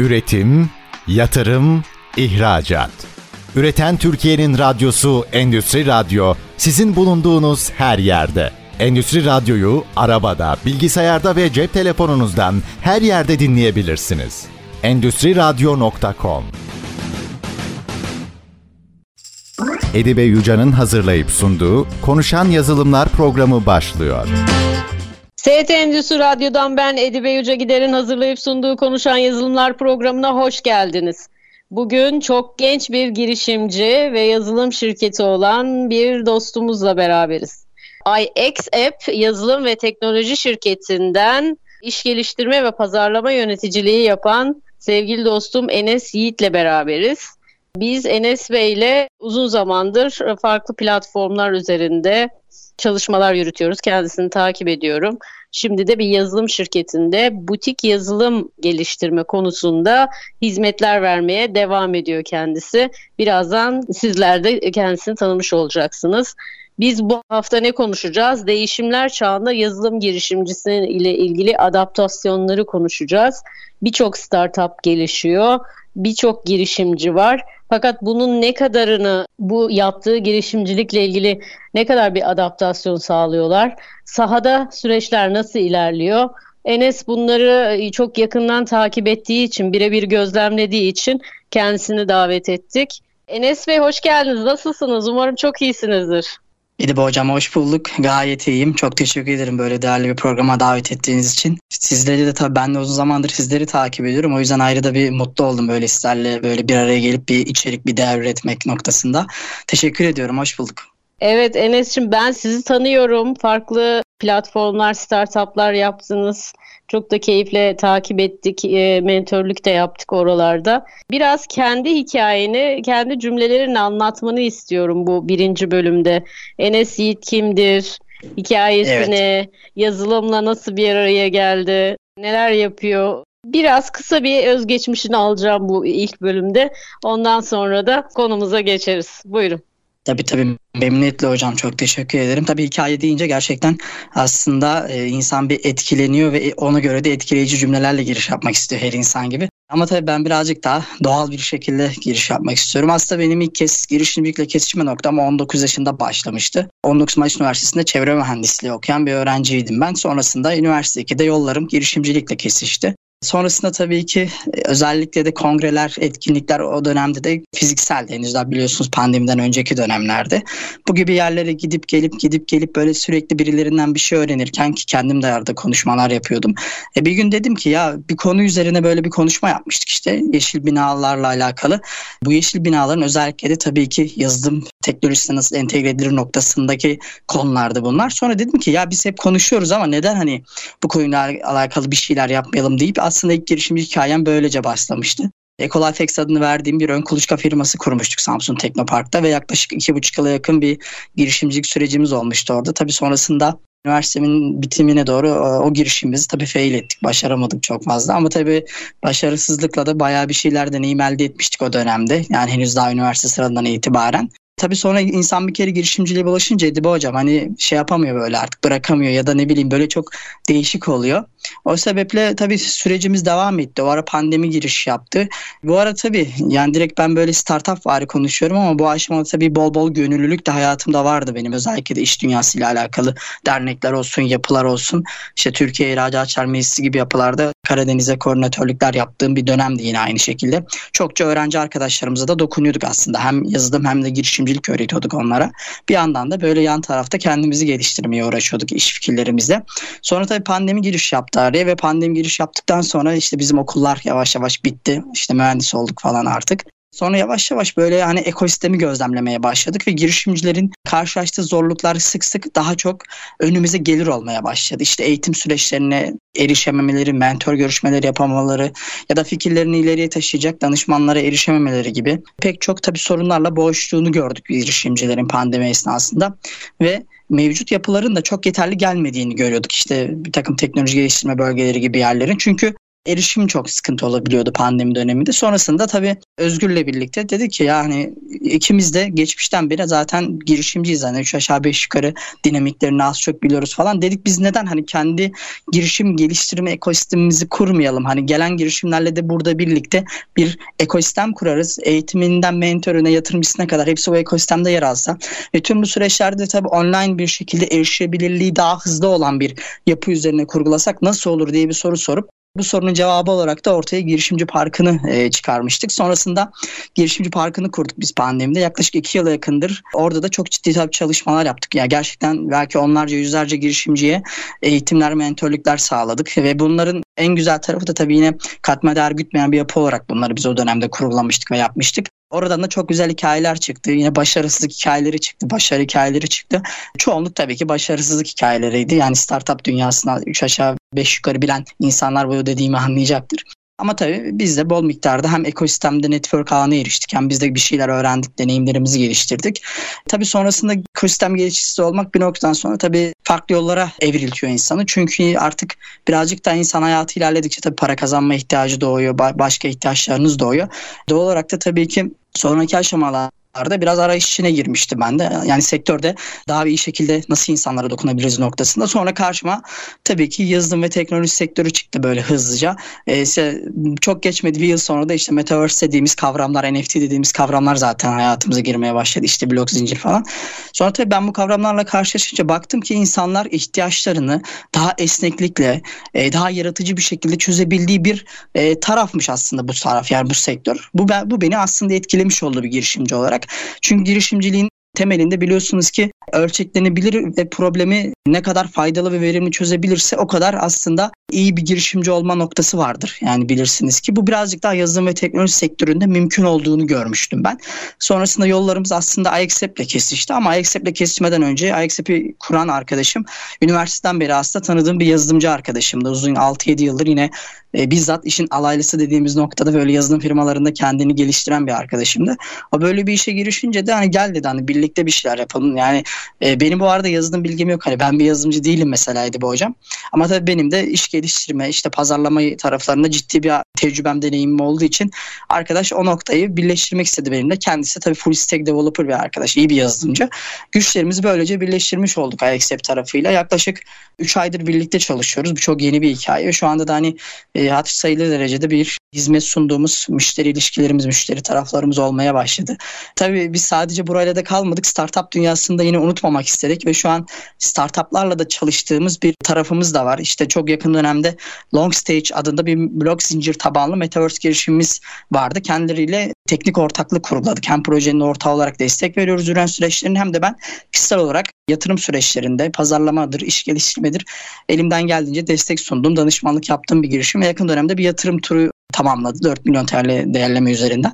Üretim, yatırım, ihracat. Üreten Türkiye'nin radyosu Endüstri Radyo sizin bulunduğunuz her yerde. Endüstri Radyo'yu arabada, bilgisayarda ve cep telefonunuzdan her yerde dinleyebilirsiniz. Endüstri Radyo.com Edibe Yuca'nın hazırlayıp sunduğu Konuşan Yazılımlar programı başlıyor. ST Endüstri Radyo'dan ben Edibe Yüce Gider'in hazırlayıp sunduğu Konuşan Yazılımlar programına hoş geldiniz. Bugün çok genç bir girişimci ve yazılım şirketi olan bir dostumuzla beraberiz. iX App yazılım ve teknoloji şirketinden iş geliştirme ve pazarlama yöneticiliği yapan sevgili dostum Enes Yiğit'le beraberiz. Biz Enes Bey ile uzun zamandır farklı platformlar üzerinde çalışmalar yürütüyoruz. Kendisini takip ediyorum. Şimdi de bir yazılım şirketinde butik yazılım geliştirme konusunda hizmetler vermeye devam ediyor kendisi. Birazdan sizler de kendisini tanımış olacaksınız. Biz bu hafta ne konuşacağız? Değişimler çağında yazılım girişimcisi ile ilgili adaptasyonları konuşacağız. Birçok startup gelişiyor, birçok girişimci var. Fakat bunun ne kadarını bu yaptığı girişimcilikle ilgili ne kadar bir adaptasyon sağlıyorlar? Sahada süreçler nasıl ilerliyor? Enes bunları çok yakından takip ettiği için, birebir gözlemlediği için kendisini davet ettik. Enes Bey hoş geldiniz. Nasılsınız? Umarım çok iyisinizdir. Edibe Hocam hoş bulduk. Gayet iyiyim. Çok teşekkür ederim böyle değerli bir programa davet ettiğiniz için. Sizleri de tabii ben de uzun zamandır sizleri takip ediyorum. O yüzden ayrı da bir mutlu oldum böyle sizlerle böyle bir araya gelip bir içerik, bir değer üretmek noktasında. Teşekkür ediyorum. Hoş bulduk. Evet Enes'cim ben sizi tanıyorum. Farklı platformlar, startuplar yaptınız. Çok da keyifle takip ettik, e, mentörlük de yaptık oralarda. Biraz kendi hikayeni, kendi cümlelerini anlatmanı istiyorum bu birinci bölümde. Enes Yiğit kimdir? Hikayesi evet. Yazılımla nasıl bir araya geldi? Neler yapıyor? Biraz kısa bir özgeçmişini alacağım bu ilk bölümde. Ondan sonra da konumuza geçeriz. Buyurun. Tabii tabii memnuniyetle hocam çok teşekkür ederim. Tabii hikaye deyince gerçekten aslında e, insan bir etkileniyor ve ona göre de etkileyici cümlelerle giriş yapmak istiyor her insan gibi. Ama tabii ben birazcık daha doğal bir şekilde giriş yapmak istiyorum. Aslında benim ilk kez girişimcilikle kesişme noktam 19 yaşında başlamıştı. 19 Mayıs Üniversitesi'nde çevre mühendisliği okuyan bir öğrenciydim ben. Sonrasında üniversite 2'de yollarım girişimcilikle kesişti. Sonrasında tabii ki e, özellikle de kongreler, etkinlikler o dönemde de fizikseldi. Henüz daha biliyorsunuz pandemiden önceki dönemlerde. Bu gibi yerlere gidip gelip gidip gelip böyle sürekli birilerinden bir şey öğrenirken ki kendim de arada konuşmalar yapıyordum. E bir gün dedim ki ya bir konu üzerine böyle bir konuşma yapmıştık işte yeşil binalarla alakalı. Bu yeşil binaların özellikle de tabii ki yazılım teknolojisine nasıl entegre edilir noktasındaki konulardı bunlar. Sonra dedim ki ya biz hep konuşuyoruz ama neden hani bu konuyla alakalı bir şeyler yapmayalım deyip aslında ilk girişimci hikayem böylece başlamıştı. Ecolifex adını verdiğim bir ön kuluçka firması kurmuştuk Samsun Teknopark'ta ve yaklaşık iki buçuk yıla yakın bir girişimcilik sürecimiz olmuştu orada. Tabii sonrasında üniversitemin bitimine doğru e, o girişimimizi tabii fail ettik. Başaramadık çok fazla ama tabii başarısızlıkla da bayağı bir şeyler deneyim elde etmiştik o dönemde. Yani henüz daha üniversite sıralarından itibaren. Tabii sonra insan bir kere girişimciliğe bulaşınca Edibe hocam hani şey yapamıyor böyle artık bırakamıyor ya da ne bileyim böyle çok değişik oluyor. O sebeple tabii sürecimiz devam etti. O ara pandemi giriş yaptı. Bu ara tabii yani direkt ben böyle startup vari konuşuyorum ama bu aşamada tabii bol bol gönüllülük de hayatımda vardı benim. Özellikle de iş dünyasıyla alakalı dernekler olsun, yapılar olsun. İşte Türkiye İhracatçılar Meclisi gibi yapılarda Karadeniz'e koordinatörlükler yaptığım bir dönemdi yine aynı şekilde. Çokça öğrenci arkadaşlarımıza da dokunuyorduk aslında. Hem yazılım hem de girişimcilik öğretiyorduk onlara. Bir yandan da böyle yan tarafta kendimizi geliştirmeye uğraşıyorduk iş fikirlerimizle. Sonra tabii pandemi giriş yaptı araya ve pandemi giriş yaptıktan sonra işte bizim okullar yavaş yavaş bitti. İşte mühendis olduk falan artık. Sonra yavaş yavaş böyle hani ekosistemi gözlemlemeye başladık ve girişimcilerin karşılaştığı zorluklar sık sık daha çok önümüze gelir olmaya başladı. İşte eğitim süreçlerine erişememeleri, mentor görüşmeleri yapamaları ya da fikirlerini ileriye taşıyacak danışmanlara erişememeleri gibi pek çok tabii sorunlarla boğuştuğunu gördük girişimcilerin pandemi esnasında ve mevcut yapıların da çok yeterli gelmediğini görüyorduk. İşte bir takım teknoloji geliştirme bölgeleri gibi yerlerin. Çünkü erişim çok sıkıntı olabiliyordu pandemi döneminde. Sonrasında tabii Özgür'le birlikte dedi ki yani ikimiz de geçmişten beri zaten girişimciyiz. Hani 3 aşağı 5 yukarı dinamiklerini az çok biliyoruz falan. Dedik biz neden hani kendi girişim geliştirme ekosistemimizi kurmayalım? Hani gelen girişimlerle de burada birlikte bir ekosistem kurarız. Eğitiminden mentoruna, yatırımcısına kadar hepsi o ekosistemde yer alsa. Ve tüm bu süreçlerde tabii online bir şekilde erişebilirliği daha hızlı olan bir yapı üzerine kurgulasak nasıl olur diye bir soru sorup bu sorunun cevabı olarak da ortaya girişimci parkını e, çıkarmıştık. Sonrasında girişimci parkını kurduk biz pandemide. Yaklaşık iki yıla yakındır. Orada da çok ciddi tabii çalışmalar yaptık. Ya yani gerçekten belki onlarca yüzlerce girişimciye eğitimler, mentorluklar sağladık ve bunların en güzel tarafı da tabii yine katma değer gütmeyen bir yapı olarak bunları biz o dönemde kurgulamıştık ve yapmıştık. Oradan da çok güzel hikayeler çıktı. Yine başarısızlık hikayeleri çıktı, başarı hikayeleri çıktı. Çoğunluk tabii ki başarısızlık hikayeleriydi. Yani startup dünyasına 3 aşağı 5 yukarı bilen insanlar bu dediğimi anlayacaktır. Ama tabii biz de bol miktarda hem ekosistemde network ağına eriştik hem biz de bir şeyler öğrendik, deneyimlerimizi geliştirdik. Tabii sonrasında ekosistem geliştiricisi olmak bir noktadan sonra tabii farklı yollara evriltiyor insanı. Çünkü artık birazcık da insan hayatı ilerledikçe tabii para kazanma ihtiyacı doğuyor, başka ihtiyaçlarınız doğuyor. Doğal olarak da tabii ki sonraki aşamalar da biraz arayış içine girmişti ben de. Yani sektörde daha iyi şekilde nasıl insanlara dokunabiliriz noktasında. Sonra karşıma tabii ki yazılım ve teknoloji sektörü çıktı böyle hızlıca. Ee, işte çok geçmedi bir yıl sonra da işte Metaverse dediğimiz kavramlar, NFT dediğimiz kavramlar zaten hayatımıza girmeye başladı. İşte blok zincir falan. Sonra tabii ben bu kavramlarla karşılaşınca baktım ki insanlar ihtiyaçlarını daha esneklikle, e, daha yaratıcı bir şekilde çözebildiği bir e, tarafmış aslında bu taraf yani bu sektör. Bu, bu beni aslında etkilemiş oldu bir girişimci olarak olarak. Çünkü girişimciliğin temelinde biliyorsunuz ki ölçeklenebilir ve problemi ne kadar faydalı ve verimli çözebilirse o kadar aslında iyi bir girişimci olma noktası vardır. Yani bilirsiniz ki bu birazcık daha yazılım ve teknoloji sektöründe mümkün olduğunu görmüştüm ben. Sonrasında yollarımız aslında iAccept'le kesişti ama iAccept'le kesişmeden önce iAccept'i kuran arkadaşım üniversiteden beri aslında tanıdığım bir yazılımcı arkadaşımdı. Uzun 6-7 yıldır yine e, bizzat işin alaylısı dediğimiz noktada böyle yazılım firmalarında kendini geliştiren bir arkadaşımdı. O böyle bir işe girişince de hani gel dedi hani birlikte bir şeyler yapalım. Yani e, benim bu arada yazılım bilgim yok. Hani ben bir yazılımcı değilim mesela bu hocam. Ama tabii benim de iş geliştirme, işte pazarlama taraflarında ciddi bir tecrübem, deneyimim olduğu için arkadaş o noktayı birleştirmek istedi benimle. Kendisi tabii full stack developer bir arkadaş, iyi bir yazılımcı. Güçlerimizi böylece birleştirmiş olduk iAccept tarafıyla. Yaklaşık 3 aydır birlikte çalışıyoruz. Bu çok yeni bir hikaye. Şu anda da hani e, hatır sayılı derecede bir hizmet sunduğumuz müşteri ilişkilerimiz, müşteri taraflarımız olmaya başladı. Tabii biz sadece burayla da kalmadık. Startup dünyasında yine unutmamak istedik ve şu an startuplarla da çalıştığımız bir tarafımız da var. İşte çok yakın dönemde Long Stage adında bir blok zincir tabanlı Metaverse girişimimiz vardı. Kendileriyle teknik ortaklık kurguladık. Hem projenin ortağı olarak destek veriyoruz ürün süreçlerini hem de ben kişisel olarak yatırım süreçlerinde pazarlamadır, iş geliştirmedir elimden geldiğince destek sundum. Danışmanlık yaptığım bir girişim ve yakın dönemde bir yatırım turu tamamladı 4 milyon TL değerleme üzerinden.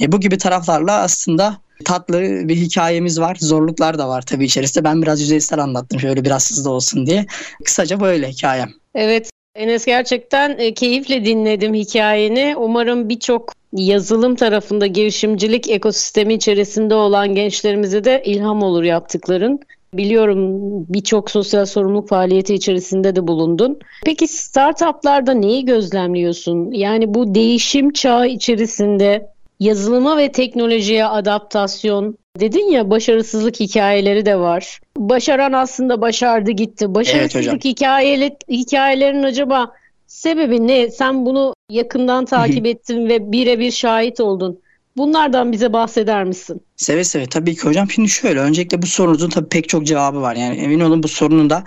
E, bu gibi taraflarla aslında tatlı bir hikayemiz var. Zorluklar da var tabii içerisinde. Ben biraz yüzeysel anlattım şöyle biraz hızlı olsun diye. Kısaca böyle hikayem. Evet Enes gerçekten e, keyifle dinledim hikayeni. Umarım birçok yazılım tarafında girişimcilik ekosistemi içerisinde olan gençlerimize de ilham olur yaptıkların. Biliyorum birçok sosyal sorumluluk faaliyeti içerisinde de bulundun. Peki startuplarda neyi gözlemliyorsun? Yani bu değişim çağı içerisinde yazılıma ve teknolojiye adaptasyon dedin ya başarısızlık hikayeleri de var. Başaran aslında başardı gitti. Başarısızlık evet hikayeli, hikayelerin acaba sebebi ne? Sen bunu yakından takip ettin ve birebir şahit oldun. Bunlardan bize bahseder misin? Seve seve tabii ki hocam. Şimdi şöyle öncelikle bu sorunuzun tabii pek çok cevabı var. Yani emin olun bu sorunun da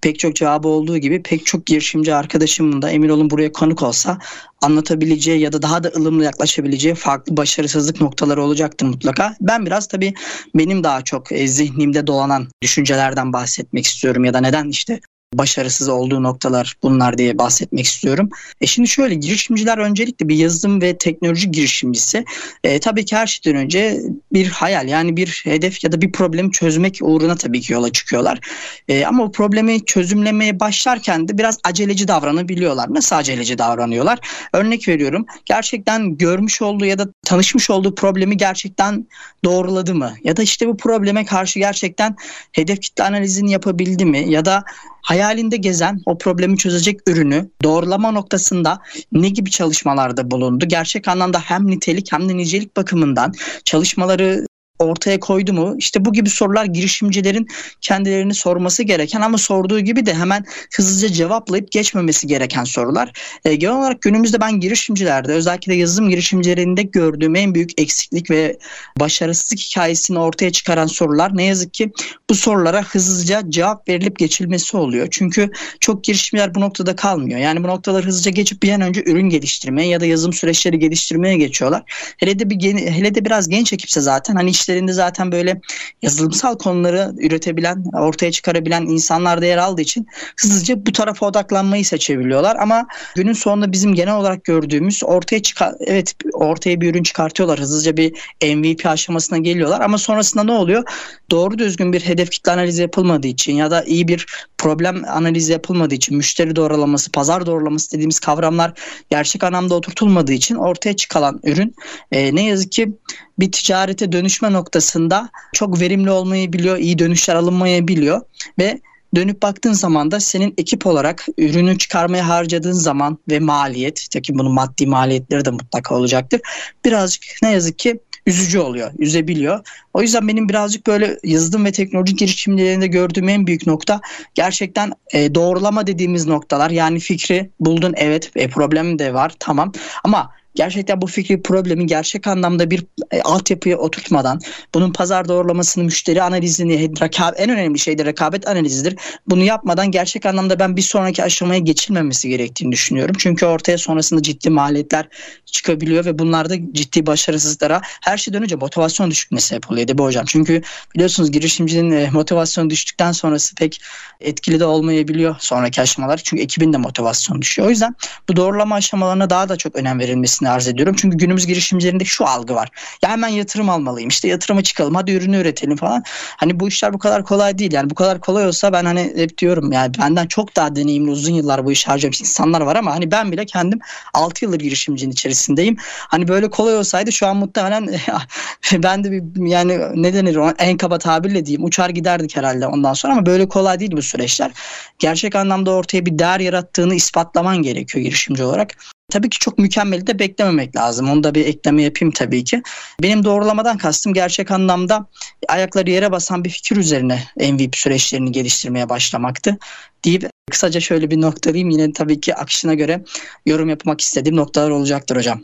pek çok cevabı olduğu gibi pek çok girişimci arkadaşımın da emin olun buraya konuk olsa anlatabileceği ya da daha da ılımlı yaklaşabileceği farklı başarısızlık noktaları olacaktır mutlaka. Ben biraz tabii benim daha çok e, zihnimde dolanan düşüncelerden bahsetmek istiyorum ya da neden işte başarısız olduğu noktalar bunlar diye bahsetmek istiyorum. E şimdi şöyle girişimciler öncelikle bir yazılım ve teknoloji girişimcisi e, tabii ki her şeyden önce bir hayal yani bir hedef ya da bir problemi çözmek uğruna tabii ki yola çıkıyorlar. E, ama o problemi çözümlemeye başlarken de biraz aceleci davranabiliyorlar. Nasıl aceleci davranıyorlar? Örnek veriyorum gerçekten görmüş olduğu ya da tanışmış olduğu problemi gerçekten doğruladı mı? Ya da işte bu probleme karşı gerçekten hedef kitle analizini yapabildi mi? Ya da hayalinde gezen o problemi çözecek ürünü doğrulama noktasında ne gibi çalışmalarda bulundu? Gerçek anlamda hem nitelik hem de nicelik bakımından çalışmaları ortaya koydu mu? İşte bu gibi sorular girişimcilerin kendilerini sorması gereken ama sorduğu gibi de hemen hızlıca cevaplayıp geçmemesi gereken sorular. E, genel olarak günümüzde ben girişimcilerde özellikle yazılım girişimcilerinde gördüğüm en büyük eksiklik ve başarısızlık hikayesini ortaya çıkaran sorular ne yazık ki bu sorulara hızlıca cevap verilip geçilmesi oluyor. Çünkü çok girişimciler bu noktada kalmıyor. Yani bu noktaları hızlıca geçip bir an önce ürün geliştirmeye ya da yazılım süreçleri geliştirmeye geçiyorlar. Hele de bir hele de biraz genç ekipse zaten hani işte işlerinde zaten böyle yazılımsal konuları üretebilen, ortaya çıkarabilen insanlar da yer aldığı için hızlıca bu tarafa odaklanmayı seçebiliyorlar. Ama günün sonunda bizim genel olarak gördüğümüz ortaya çıkar evet ortaya bir ürün çıkartıyorlar. Hızlıca bir MVP aşamasına geliyorlar ama sonrasında ne oluyor? Doğru düzgün bir hedef kitle analizi yapılmadığı için ya da iyi bir problem analizi yapılmadığı için müşteri doğrulaması, pazar doğrulaması dediğimiz kavramlar gerçek anlamda oturtulmadığı için ortaya çıkan ürün e, ne yazık ki bir ticarete dönüşme noktasında çok verimli olmayı biliyor, iyi dönüşler alınmayabiliyor ve dönüp baktığın zaman da senin ekip olarak ürünü çıkarmaya harcadığın zaman ve maliyet, ki bunun maddi maliyetleri de mutlaka olacaktır. Birazcık ne yazık ki üzücü oluyor, üzebiliyor. O yüzden benim birazcık böyle yazılım ve teknoloji girişimlerinde gördüğüm en büyük nokta gerçekten e, doğrulama dediğimiz noktalar. Yani fikri buldun evet e, problem de var tamam ama gerçekten bu fikri problemin gerçek anlamda bir e, altyapıya oturtmadan bunun pazar doğrulamasını, müşteri analizini, rekabet, en önemli şey de rekabet analizidir. Bunu yapmadan gerçek anlamda ben bir sonraki aşamaya geçilmemesi gerektiğini düşünüyorum. Çünkü ortaya sonrasında ciddi maliyetler çıkabiliyor ve bunlarda ciddi başarısızlara her şeyden önce motivasyon düşüklüğüne sebep oluyor bu hocam. Çünkü biliyorsunuz girişimcinin e, motivasyon düştükten sonrası pek etkili de olmayabiliyor sonraki aşamalar. Çünkü ekibin de motivasyon düşüyor. O yüzden bu doğrulama aşamalarına daha da çok önem verilmesi önemlisini arz ediyorum. Çünkü günümüz girişimcilerinde şu algı var. Ya hemen yatırım almalıyım. İşte yatırıma çıkalım. Hadi ürünü üretelim falan. Hani bu işler bu kadar kolay değil. Yani bu kadar kolay olsa ben hani hep diyorum yani benden çok daha deneyimli uzun yıllar bu işi harcamış insanlar var ama hani ben bile kendim 6 yıldır girişimcinin içerisindeyim. Hani böyle kolay olsaydı şu an muhtemelen ben de bir yani ne denir en kaba tabirle diyeyim uçar giderdik herhalde ondan sonra ama böyle kolay değil bu süreçler. Gerçek anlamda ortaya bir değer yarattığını ispatlaman gerekiyor girişimci olarak. Tabii ki çok mükemmeli de beklememek lazım. Onu da bir ekleme yapayım tabii ki. Benim doğrulamadan kastım gerçek anlamda ayakları yere basan bir fikir üzerine MVP süreçlerini geliştirmeye başlamaktı. Deyip kısaca şöyle bir noktalayayım. Yine tabii ki akışına göre yorum yapmak istediğim noktalar olacaktır hocam.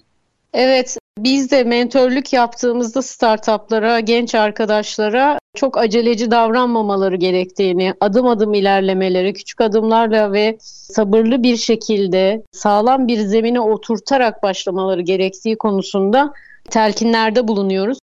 Evet, biz de mentörlük yaptığımızda startuplara, genç arkadaşlara çok aceleci davranmamaları gerektiğini, adım adım ilerlemeleri, küçük adımlarla ve sabırlı bir şekilde sağlam bir zemine oturtarak başlamaları gerektiği konusunda telkinlerde bulunuyoruz.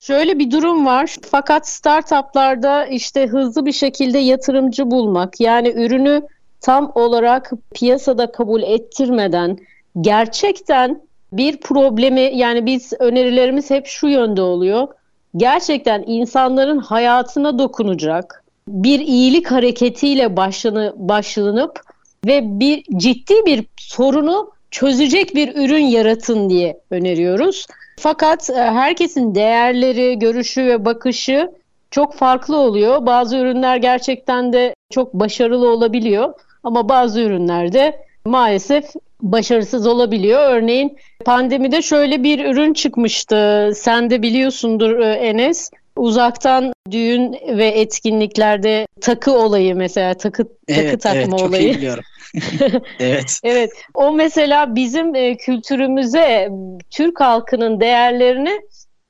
Şöyle bir durum var. Fakat startuplarda işte hızlı bir şekilde yatırımcı bulmak, yani ürünü tam olarak piyasada kabul ettirmeden gerçekten bir problemi yani biz önerilerimiz hep şu yönde oluyor. Gerçekten insanların hayatına dokunacak bir iyilik hareketiyle başlanı, başlanıp ve bir ciddi bir sorunu çözecek bir ürün yaratın diye öneriyoruz. Fakat e, herkesin değerleri, görüşü ve bakışı çok farklı oluyor. Bazı ürünler gerçekten de çok başarılı olabiliyor ama bazı ürünlerde maalesef başarısız olabiliyor. Örneğin pandemide şöyle bir ürün çıkmıştı. Sen de biliyorsundur e, Enes. Uzaktan düğün ve etkinliklerde takı olayı mesela takı evet, takı takma evet, çok olayı. Iyi biliyorum. evet. Evet. O mesela bizim e, kültürümüze, Türk halkının değerlerine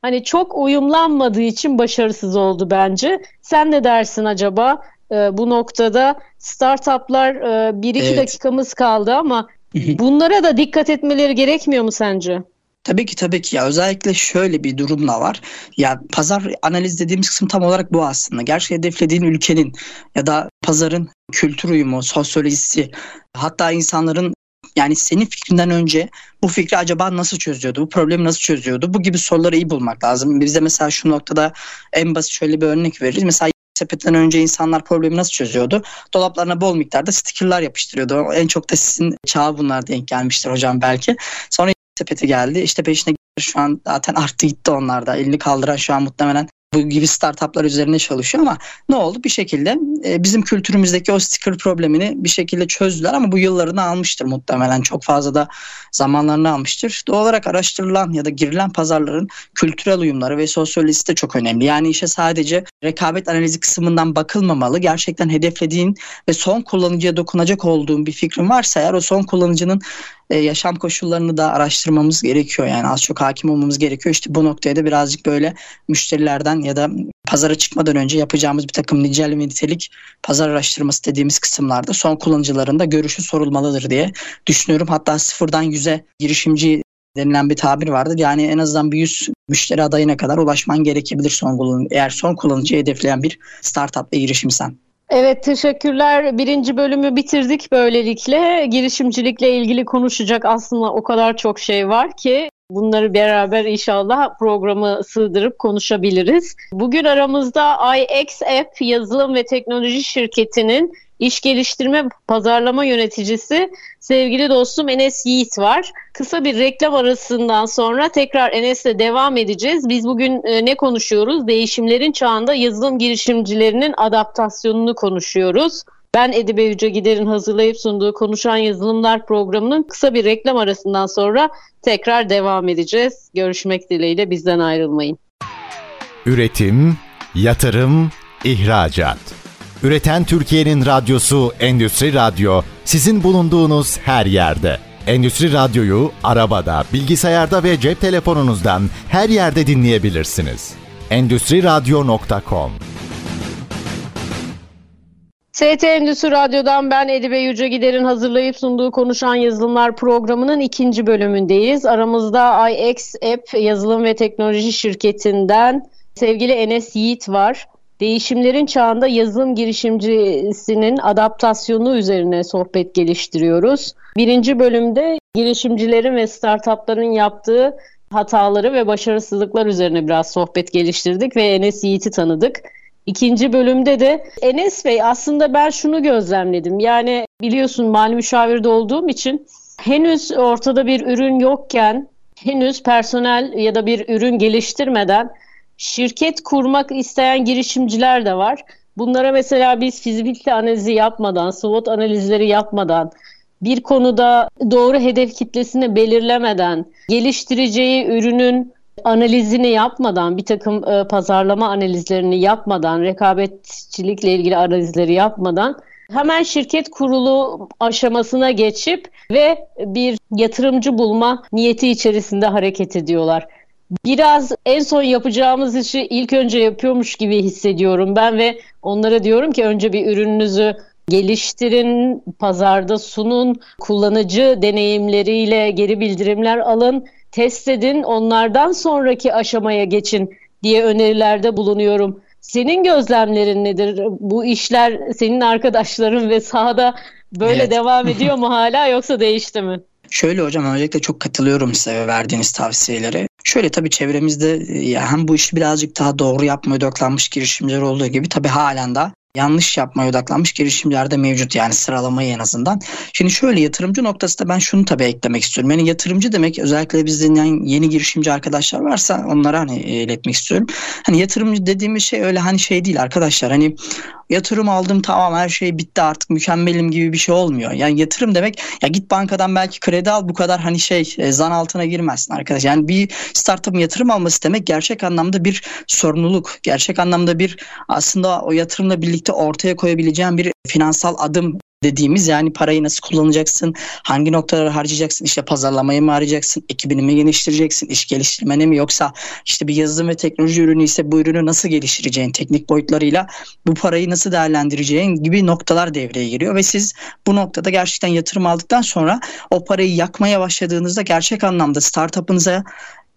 hani çok uyumlanmadığı için başarısız oldu bence. Sen ne dersin acaba? E, bu noktada startuplar bir iki evet. dakikamız kaldı ama bunlara da dikkat etmeleri gerekmiyor mu sence? Tabii ki tabii ki ya özellikle şöyle bir durumla var. Ya pazar analiz dediğimiz kısım tam olarak bu aslında. Gerçi hedeflediğin ülkenin ya da pazarın kültür uyumu, sosyolojisi hatta insanların yani senin fikrinden önce bu fikri acaba nasıl çözüyordu? Bu problemi nasıl çözüyordu? Bu gibi soruları iyi bulmak lazım. Bizde mesela şu noktada en basit şöyle bir örnek veririz. Mesela sepetten önce insanlar problemi nasıl çözüyordu? Dolaplarına bol miktarda stickerlar yapıştırıyordu. En çok da sizin çağı bunlar denk gelmiştir hocam belki. Sonra sepeti geldi. İşte peşine şu an zaten arttı gitti onlarda. Elini kaldıran şu an muhtemelen bu gibi startuplar üzerine çalışıyor ama ne oldu? Bir şekilde e, bizim kültürümüzdeki o sticker problemini bir şekilde çözdüler ama bu yıllarını almıştır muhtemelen. Çok fazla da zamanlarını almıştır. Doğal olarak araştırılan ya da girilen pazarların kültürel uyumları ve sosyolojisi de çok önemli. Yani işe sadece rekabet analizi kısmından bakılmamalı. Gerçekten hedeflediğin ve son kullanıcıya dokunacak olduğun bir fikrin varsa eğer o son kullanıcının e, yaşam koşullarını da araştırmamız gerekiyor. Yani az çok hakim olmamız gerekiyor. İşte bu noktaya da birazcık böyle müşterilerden ya da pazara çıkmadan önce yapacağımız bir takım nicel ve nitelik pazar araştırması dediğimiz kısımlarda son kullanıcıların da görüşü sorulmalıdır diye düşünüyorum. Hatta sıfırdan yüze girişimci denilen bir tabir vardır. Yani en azından bir 100 müşteri adayına kadar ulaşman gerekebilir son kullanıcı. Eğer son kullanıcıyı hedefleyen bir startup ve girişimsen. Evet teşekkürler. Birinci bölümü bitirdik böylelikle. Girişimcilikle ilgili konuşacak aslında o kadar çok şey var ki bunları beraber inşallah programı sığdırıp konuşabiliriz. Bugün aramızda IX App yazılım ve teknoloji şirketinin İş geliştirme pazarlama yöneticisi sevgili dostum Enes Yiğit var. Kısa bir reklam arasından sonra tekrar Enes'le devam edeceğiz. Biz bugün e, ne konuşuyoruz? Değişimlerin çağında yazılım girişimcilerinin adaptasyonunu konuşuyoruz. Ben Edibe Yüce Gider'in hazırlayıp sunduğu Konuşan Yazılımlar programının kısa bir reklam arasından sonra tekrar devam edeceğiz. Görüşmek dileğiyle bizden ayrılmayın. Üretim, yatırım, ihracat. Üreten Türkiye'nin radyosu Endüstri Radyo sizin bulunduğunuz her yerde. Endüstri Radyo'yu arabada, bilgisayarda ve cep telefonunuzdan her yerde dinleyebilirsiniz. Endüstri Radyo.com ST Endüstri Radyo'dan ben Edibe Yüce Gider'in hazırlayıp sunduğu Konuşan Yazılımlar programının ikinci bölümündeyiz. Aramızda iX App yazılım ve teknoloji şirketinden sevgili Enes Yiğit var. Değişimlerin çağında yazılım girişimcisinin adaptasyonu üzerine sohbet geliştiriyoruz. Birinci bölümde girişimcilerin ve startupların yaptığı hataları ve başarısızlıklar üzerine biraz sohbet geliştirdik ve Enes Yiğit'i tanıdık. İkinci bölümde de Enes Bey aslında ben şunu gözlemledim. Yani biliyorsun mali müşavirde olduğum için henüz ortada bir ürün yokken henüz personel ya da bir ürün geliştirmeden şirket kurmak isteyen girişimciler de var. Bunlara mesela biz fizibilite analizi yapmadan, SWOT analizleri yapmadan, bir konuda doğru hedef kitlesini belirlemeden, geliştireceği ürünün analizini yapmadan, bir takım e, pazarlama analizlerini yapmadan, rekabetçilikle ilgili analizleri yapmadan hemen şirket kurulu aşamasına geçip ve bir yatırımcı bulma niyeti içerisinde hareket ediyorlar biraz en son yapacağımız işi ilk önce yapıyormuş gibi hissediyorum ben ve onlara diyorum ki önce bir ürününüzü geliştirin, pazarda sunun, kullanıcı deneyimleriyle geri bildirimler alın, test edin, onlardan sonraki aşamaya geçin diye önerilerde bulunuyorum. Senin gözlemlerin nedir? Bu işler senin arkadaşların ve sahada böyle evet. devam ediyor mu hala yoksa değişti mi? Şöyle hocam öncelikle çok katılıyorum size verdiğiniz tavsiyelere. Şöyle tabii çevremizde ya hem bu işi birazcık daha doğru yapmaya odaklanmış girişimciler olduğu gibi tabii halen de yanlış yapmaya odaklanmış girişimciler de mevcut yani sıralamayı en azından. Şimdi şöyle yatırımcı noktasında ben şunu tabii eklemek istiyorum. Yani yatırımcı demek özellikle biz dinleyen yeni girişimci arkadaşlar varsa onlara hani iletmek istiyorum. Hani yatırımcı dediğimiz şey öyle hani şey değil arkadaşlar. Hani yatırım aldım tamam her şey bitti artık mükemmelim gibi bir şey olmuyor. Yani yatırım demek ya git bankadan belki kredi al bu kadar hani şey e, zan altına girmezsin arkadaş. Yani bir startup'ın yatırım alması demek gerçek anlamda bir sorumluluk. Gerçek anlamda bir aslında o yatırımla birlikte ortaya koyabileceğin bir finansal adım dediğimiz yani parayı nasıl kullanacaksın, hangi noktalara harcayacaksın, işte pazarlamayı mı harcayacaksın, ekibini mi geliştireceksin, iş geliştirmene mi yoksa işte bir yazılım ve teknoloji ürünü ise bu ürünü nasıl geliştireceğin, teknik boyutlarıyla bu parayı nasıl değerlendireceğin gibi noktalar devreye giriyor ve siz bu noktada gerçekten yatırım aldıktan sonra o parayı yakmaya başladığınızda gerçek anlamda startup'ınıza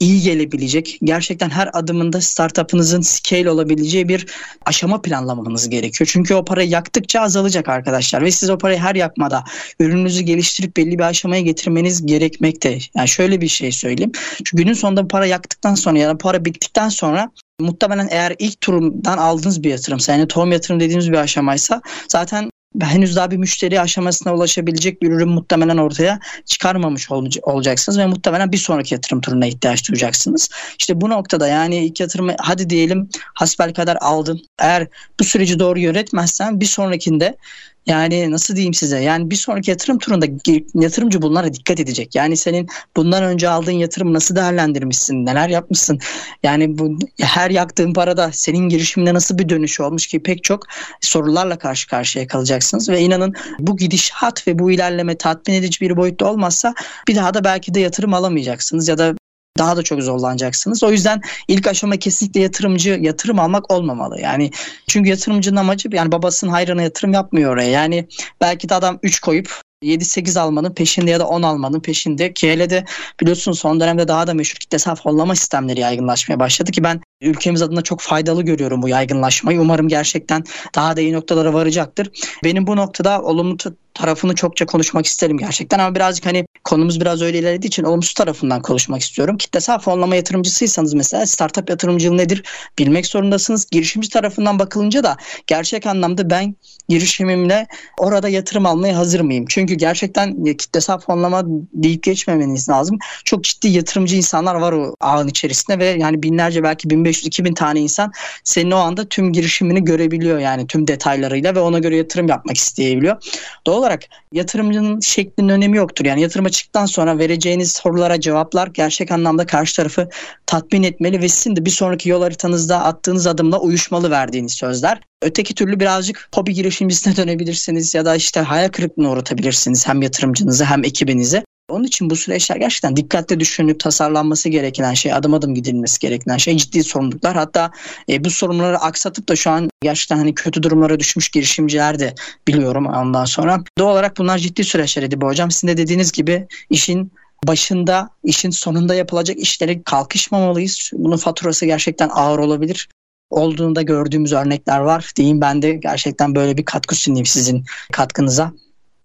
iyi gelebilecek, gerçekten her adımında startup'ınızın scale olabileceği bir aşama planlamanız gerekiyor. Çünkü o para yaktıkça azalacak arkadaşlar ve siz o parayı her yakmada ürününüzü geliştirip belli bir aşamaya getirmeniz gerekmekte. Yani şöyle bir şey söyleyeyim. Çünkü günün sonunda para yaktıktan sonra ya da para bittikten sonra muhtemelen eğer ilk turumdan aldığınız bir yatırım, yani tohum yatırım dediğimiz bir aşamaysa zaten henüz daha bir müşteri aşamasına ulaşabilecek bir ürün muhtemelen ortaya çıkarmamış ol, olacaksınız ve muhtemelen bir sonraki yatırım turuna ihtiyaç duyacaksınız. İşte bu noktada yani ilk yatırımı hadi diyelim hasbel kadar aldın. Eğer bu süreci doğru yönetmezsen bir sonrakinde yani nasıl diyeyim size? Yani bir sonraki yatırım turunda yatırımcı bunlara dikkat edecek. Yani senin bundan önce aldığın yatırım nasıl değerlendirmişsin? Neler yapmışsın? Yani bu her yaktığın parada senin girişiminde nasıl bir dönüş olmuş ki pek çok sorularla karşı karşıya kalacaksınız ve inanın bu gidişat ve bu ilerleme tatmin edici bir boyutta olmazsa bir daha da belki de yatırım alamayacaksınız ya da daha da çok zorlanacaksınız. O yüzden ilk aşama kesinlikle yatırımcı yatırım almak olmamalı. Yani çünkü yatırımcının amacı yani babasının hayrına yatırım yapmıyor oraya. Yani belki de adam 3 koyup 7-8 almanın peşinde ya da 10 almanın peşinde ki hele de biliyorsun son dönemde daha da meşhur kitlesel fonlama sistemleri yaygınlaşmaya başladı ki ben ülkemiz adına çok faydalı görüyorum bu yaygınlaşmayı. Umarım gerçekten daha da iyi noktalara varacaktır. Benim bu noktada olumlu tarafını çokça konuşmak isterim gerçekten ama birazcık hani konumuz biraz öyle ilerlediği için olumsuz tarafından konuşmak istiyorum. Kitlesel fonlama yatırımcısıysanız mesela startup yatırımcılığı nedir bilmek zorundasınız. Girişimci tarafından bakılınca da gerçek anlamda ben girişimimle orada yatırım almaya hazır mıyım? Çünkü gerçekten kitlesel fonlama deyip geçmemeniz lazım. Çok ciddi yatırımcı insanlar var o ağın içerisinde ve yani binlerce belki 1500-2000 tane insan senin o anda tüm girişimini görebiliyor yani tüm detaylarıyla ve ona göre yatırım yapmak isteyebiliyor. Doğal olarak yatırımcının şeklinin önemi yoktur. Yani yatırıma çıktıktan sonra vereceğiniz sorulara cevaplar gerçek anlamda karşı tarafı tatmin etmeli ve sizin de bir sonraki yol haritanızda attığınız adımla uyuşmalı verdiğiniz sözler. Öteki türlü birazcık hobi girişimcisine dönebilirsiniz ya da işte hayal kırıklığına uğratabilirsiniz hem yatırımcınızı hem ekibinizi. Onun için bu süreçler gerçekten dikkatli düşünülüp tasarlanması gereken şey, adım adım gidilmesi gereken şey ciddi sorumluluklar. Hatta e, bu sorumluları aksatıp da şu an gerçekten hani kötü durumlara düşmüş girişimciler de biliyorum ondan sonra. Doğal olarak bunlar ciddi süreçler Edibe Hocam. Sizin de dediğiniz gibi işin başında, işin sonunda yapılacak işlere kalkışmamalıyız. Bunun faturası gerçekten ağır olabilir olduğunda gördüğümüz örnekler var. Diyeyim ben de gerçekten böyle bir katkı sunayım sizin katkınıza.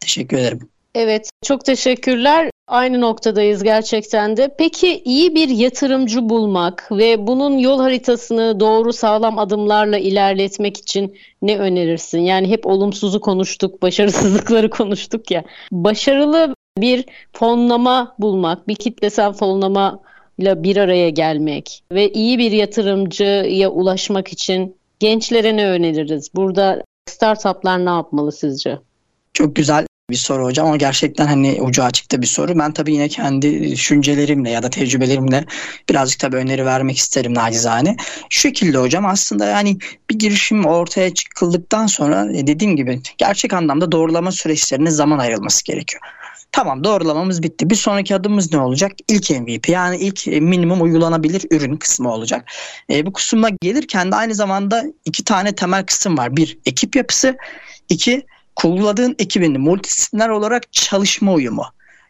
Teşekkür ederim. Evet, çok teşekkürler. Aynı noktadayız gerçekten de. Peki iyi bir yatırımcı bulmak ve bunun yol haritasını doğru sağlam adımlarla ilerletmek için ne önerirsin? Yani hep olumsuzu konuştuk, başarısızlıkları konuştuk ya. Başarılı bir fonlama bulmak, bir kitlesel fonlama ile bir araya gelmek ve iyi bir yatırımcıya ulaşmak için gençlere ne öneririz? Burada startuplar ne yapmalı sizce? Çok güzel bir soru hocam ama gerçekten hani ucu açıkta bir soru. Ben tabii yine kendi düşüncelerimle ya da tecrübelerimle birazcık tabii öneri vermek isterim nacizane. Şu şekilde hocam aslında yani bir girişim ortaya çıkıldıktan sonra e, dediğim gibi gerçek anlamda doğrulama süreçlerine zaman ayrılması gerekiyor. Tamam doğrulamamız bitti. Bir sonraki adımımız ne olacak? İlk MVP yani ilk e, minimum uygulanabilir ürün kısmı olacak. E, bu kısma gelirken de aynı zamanda iki tane temel kısım var. Bir ekip yapısı, iki kurguladığın ekibin multidisipliner olarak çalışma uyumu.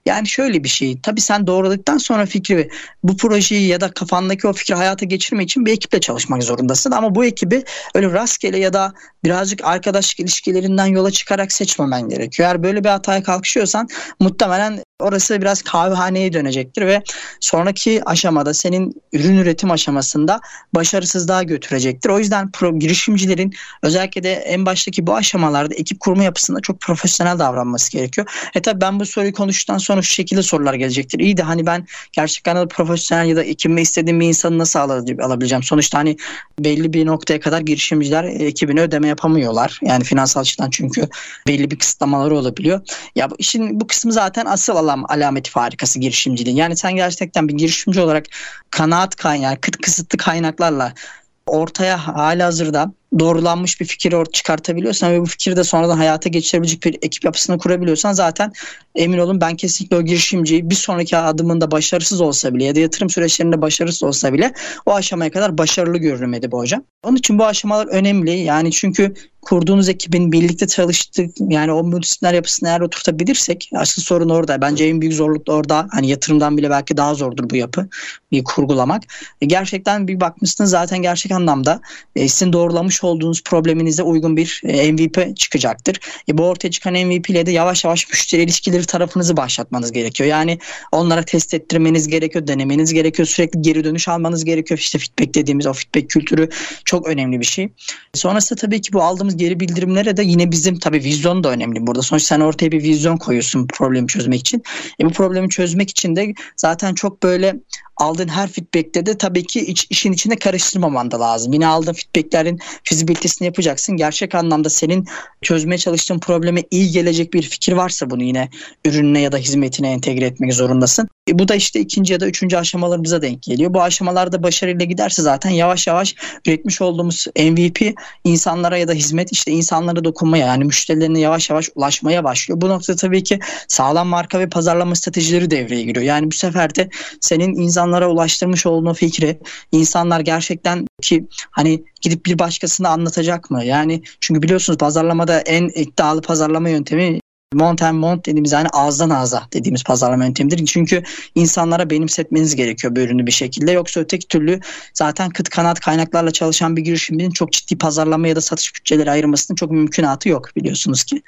Yani şöyle bir şey. Tabii sen doğruladıktan sonra fikri bu projeyi ya da kafandaki o fikri hayata geçirme için bir ekiple çalışmak zorundasın. Ama bu ekibi öyle rastgele ya da birazcık arkadaşlık ilişkilerinden yola çıkarak seçmemen gerekiyor. Eğer böyle bir hataya kalkışıyorsan muhtemelen orası biraz kahvehaneye dönecektir ve sonraki aşamada senin ürün üretim aşamasında başarısızlığa götürecektir. O yüzden pro, girişimcilerin özellikle de en baştaki bu aşamalarda ekip kurma yapısında çok profesyonel davranması gerekiyor. E tabi ben bu soruyu konuştuktan sonra şu şekilde sorular gelecektir. İyi de hani ben gerçekten profesyonel ya da ekibime istediğim bir insanı nasıl alabileceğim? Sonuçta hani belli bir noktaya kadar girişimciler ekibine ödeme yapamıyorlar. Yani finansal açıdan çünkü belli bir kısıtlamaları olabiliyor. Ya işin bu kısmı zaten asıl alam, alameti farikası girişimciliğin. Yani sen gerçekten bir girişimci olarak kanaat kaynağı, kıt kısıtlı kaynaklarla ortaya hali hazırda doğrulanmış bir fikir ortaya çıkartabiliyorsan ve bu fikri de sonradan hayata geçirebilecek bir ekip yapısını kurabiliyorsan zaten emin olun ben kesinlikle o girişimciyi bir sonraki adımında başarısız olsa bile ya da yatırım süreçlerinde başarısız olsa bile o aşamaya kadar başarılı görünüm Edip Hocam. Onun için bu aşamalar önemli. Yani çünkü kurduğunuz ekibin birlikte çalıştık yani o multidisipliner yapısını eğer oturtabilirsek asıl sorun orada. Bence en büyük zorluk da orada. Hani yatırımdan bile belki daha zordur bu yapı bir kurgulamak. E gerçekten bir bakmışsınız zaten gerçek anlamda e, sizin doğrulamış olduğunuz probleminize uygun bir e, MVP çıkacaktır. E, bu ortaya çıkan MVP ile de yavaş yavaş müşteri ilişkileri tarafınızı başlatmanız gerekiyor. Yani onlara test ettirmeniz gerekiyor, denemeniz gerekiyor, sürekli geri dönüş almanız gerekiyor. İşte feedback dediğimiz o feedback kültürü çok önemli bir şey. Sonrasında tabii ki bu aldığımız geri bildirimlere de yine bizim tabii vizyon da önemli burada. Sonuçta sen ortaya bir vizyon koyuyorsun problemi çözmek için. E, bu problemi çözmek için de zaten çok böyle aldığın her feedback'te de tabii ki iç, işin içine karıştırmaman da lazım. Yine aldığın feedback'lerin fizibilitesini yapacaksın. Gerçek anlamda senin çözmeye çalıştığın probleme iyi gelecek bir fikir varsa bunu yine ürününe ya da hizmetine entegre etmek zorundasın. E bu da işte ikinci ya da üçüncü aşamalarımıza denk geliyor. Bu aşamalarda başarıyla giderse zaten yavaş yavaş üretmiş olduğumuz MVP insanlara ya da hizmet işte insanlara dokunmaya yani müşterilerine yavaş yavaş ulaşmaya başlıyor. Bu noktada tabii ki sağlam marka ve pazarlama stratejileri devreye giriyor. Yani bu sefer de senin insanlara ulaştırmış olduğun fikri insanlar gerçekten ki hani gidip bir başkasına anlatacak mı? Yani çünkü biliyorsunuz pazarlamada en iddialı pazarlama yöntemi Mont and Mont dediğimiz yani ağızdan ağza dediğimiz pazarlama yöntemidir. Çünkü insanlara benimsetmeniz gerekiyor bu ürünü bir şekilde. Yoksa öteki türlü zaten kıt kanat kaynaklarla çalışan bir girişimin çok ciddi pazarlama ya da satış bütçeleri ayırmasının çok mümkünatı yok biliyorsunuz ki.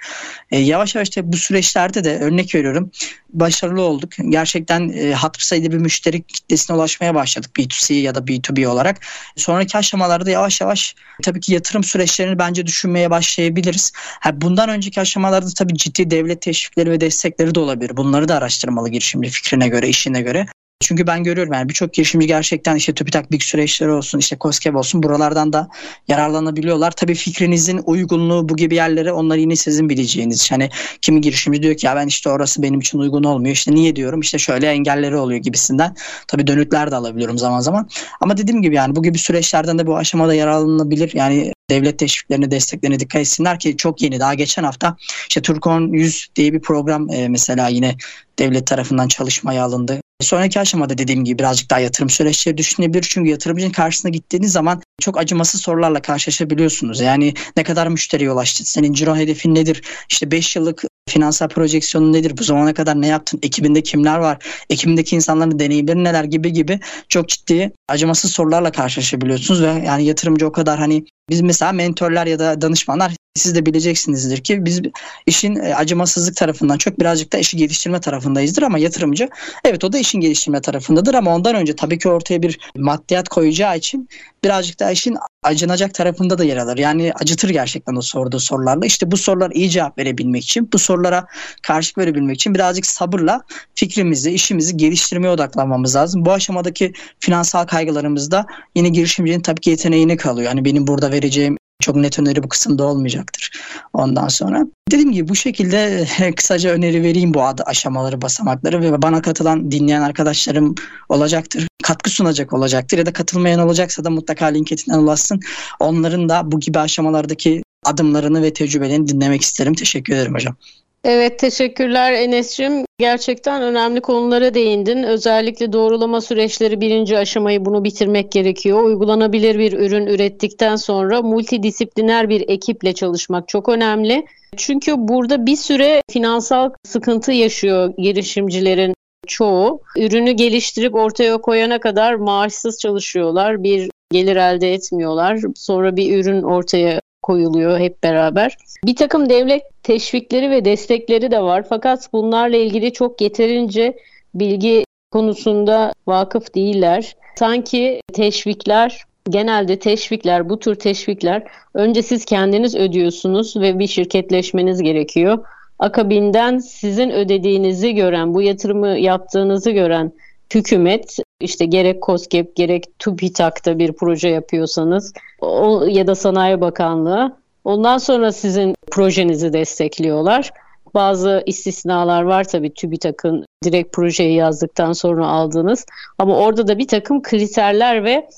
E, yavaş yavaş da bu süreçlerde de örnek veriyorum başarılı olduk. Gerçekten e, hatır sayıda bir müşteri kitlesine ulaşmaya başladık B2C ya da B2B olarak. Sonraki aşamalarda yavaş yavaş tabii ki yatırım süreçlerini bence düşünmeye başlayabiliriz. Ha, bundan önceki aşamalarda tabii ciddi devlet teşvikleri ve destekleri de olabilir. Bunları da araştırmalı girişimci fikrine göre, işine göre. Çünkü ben görüyorum yani birçok girişimci gerçekten işte TÜBİTAK Big süreçleri olsun işte COSGAP olsun buralardan da yararlanabiliyorlar. Tabii fikrinizin uygunluğu bu gibi yerlere onlar yine sizin bileceğiniz. Hani kimi girişimci diyor ki ya ben işte orası benim için uygun olmuyor. İşte niye diyorum işte şöyle engelleri oluyor gibisinden. Tabii dönütler de alabiliyorum zaman zaman. Ama dediğim gibi yani bu gibi süreçlerden de bu aşamada yararlanabilir. Yani devlet teşviklerine, desteklerine dikkat etsinler ki çok yeni. Daha geçen hafta işte Turkon 100 diye bir program e, mesela yine devlet tarafından çalışmaya alındı. Sonraki aşamada dediğim gibi birazcık daha yatırım süreçleri düşünebilir. Çünkü yatırımcının karşısına gittiğiniz zaman çok acımasız sorularla karşılaşabiliyorsunuz. Yani ne kadar müşteriye ulaştın? Senin ciro hedefin nedir? İşte 5 yıllık finansal projeksiyonu nedir? Bu zamana kadar ne yaptın? Ekibinde kimler var? Ekibindeki insanların deneyimleri neler gibi gibi çok ciddi acımasız sorularla karşılaşabiliyorsunuz ve yani yatırımcı o kadar hani biz mesela mentorlar ya da danışmanlar siz de bileceksinizdir ki biz işin e, acımasızlık tarafından çok birazcık da işi geliştirme tarafındayızdır ama yatırımcı evet o da işin geliştirme tarafındadır ama ondan önce tabii ki ortaya bir maddiyat koyacağı için birazcık da işin acınacak tarafında da yer alır. Yani acıtır gerçekten o sorduğu sorularla. İşte bu sorular iyi cevap verebilmek için, bu sorulara karşılık verebilmek için birazcık sabırla fikrimizi, işimizi geliştirmeye odaklanmamız lazım. Bu aşamadaki finansal kaygılarımızda yine girişimcinin tabii ki yeteneğine kalıyor. Yani benim burada vereceğim çok net öneri bu kısımda olmayacaktır ondan sonra. Dediğim gibi bu şekilde kısaca öneri vereyim bu aşamaları, basamakları ve bana katılan dinleyen arkadaşlarım olacaktır. Katkı sunacak olacaktır ya da katılmayan olacaksa da mutlaka LinkedIn'den ulaşsın. Onların da bu gibi aşamalardaki adımlarını ve tecrübelerini dinlemek isterim. Teşekkür ederim hocam. Evet teşekkürler Enes'cim. Gerçekten önemli konulara değindin. Özellikle doğrulama süreçleri birinci aşamayı bunu bitirmek gerekiyor. Uygulanabilir bir ürün ürettikten sonra multidisipliner bir ekiple çalışmak çok önemli. Çünkü burada bir süre finansal sıkıntı yaşıyor girişimcilerin çoğu. Ürünü geliştirip ortaya koyana kadar maaşsız çalışıyorlar. Bir gelir elde etmiyorlar. Sonra bir ürün ortaya koyuluyor hep beraber. Bir takım devlet teşvikleri ve destekleri de var fakat bunlarla ilgili çok yeterince bilgi konusunda vakıf değiller. Sanki teşvikler genelde teşvikler bu tür teşvikler önce siz kendiniz ödüyorsunuz ve bir şirketleşmeniz gerekiyor. Akabinden sizin ödediğinizi gören, bu yatırımı yaptığınızı gören hükümet işte gerek COSGAP gerek TÜBİTAK'ta bir proje yapıyorsanız o, ya da Sanayi Bakanlığı ondan sonra sizin projenizi destekliyorlar. Bazı istisnalar var tabii TÜBİTAK'ın direkt projeyi yazdıktan sonra aldığınız ama orada da bir takım kriterler ve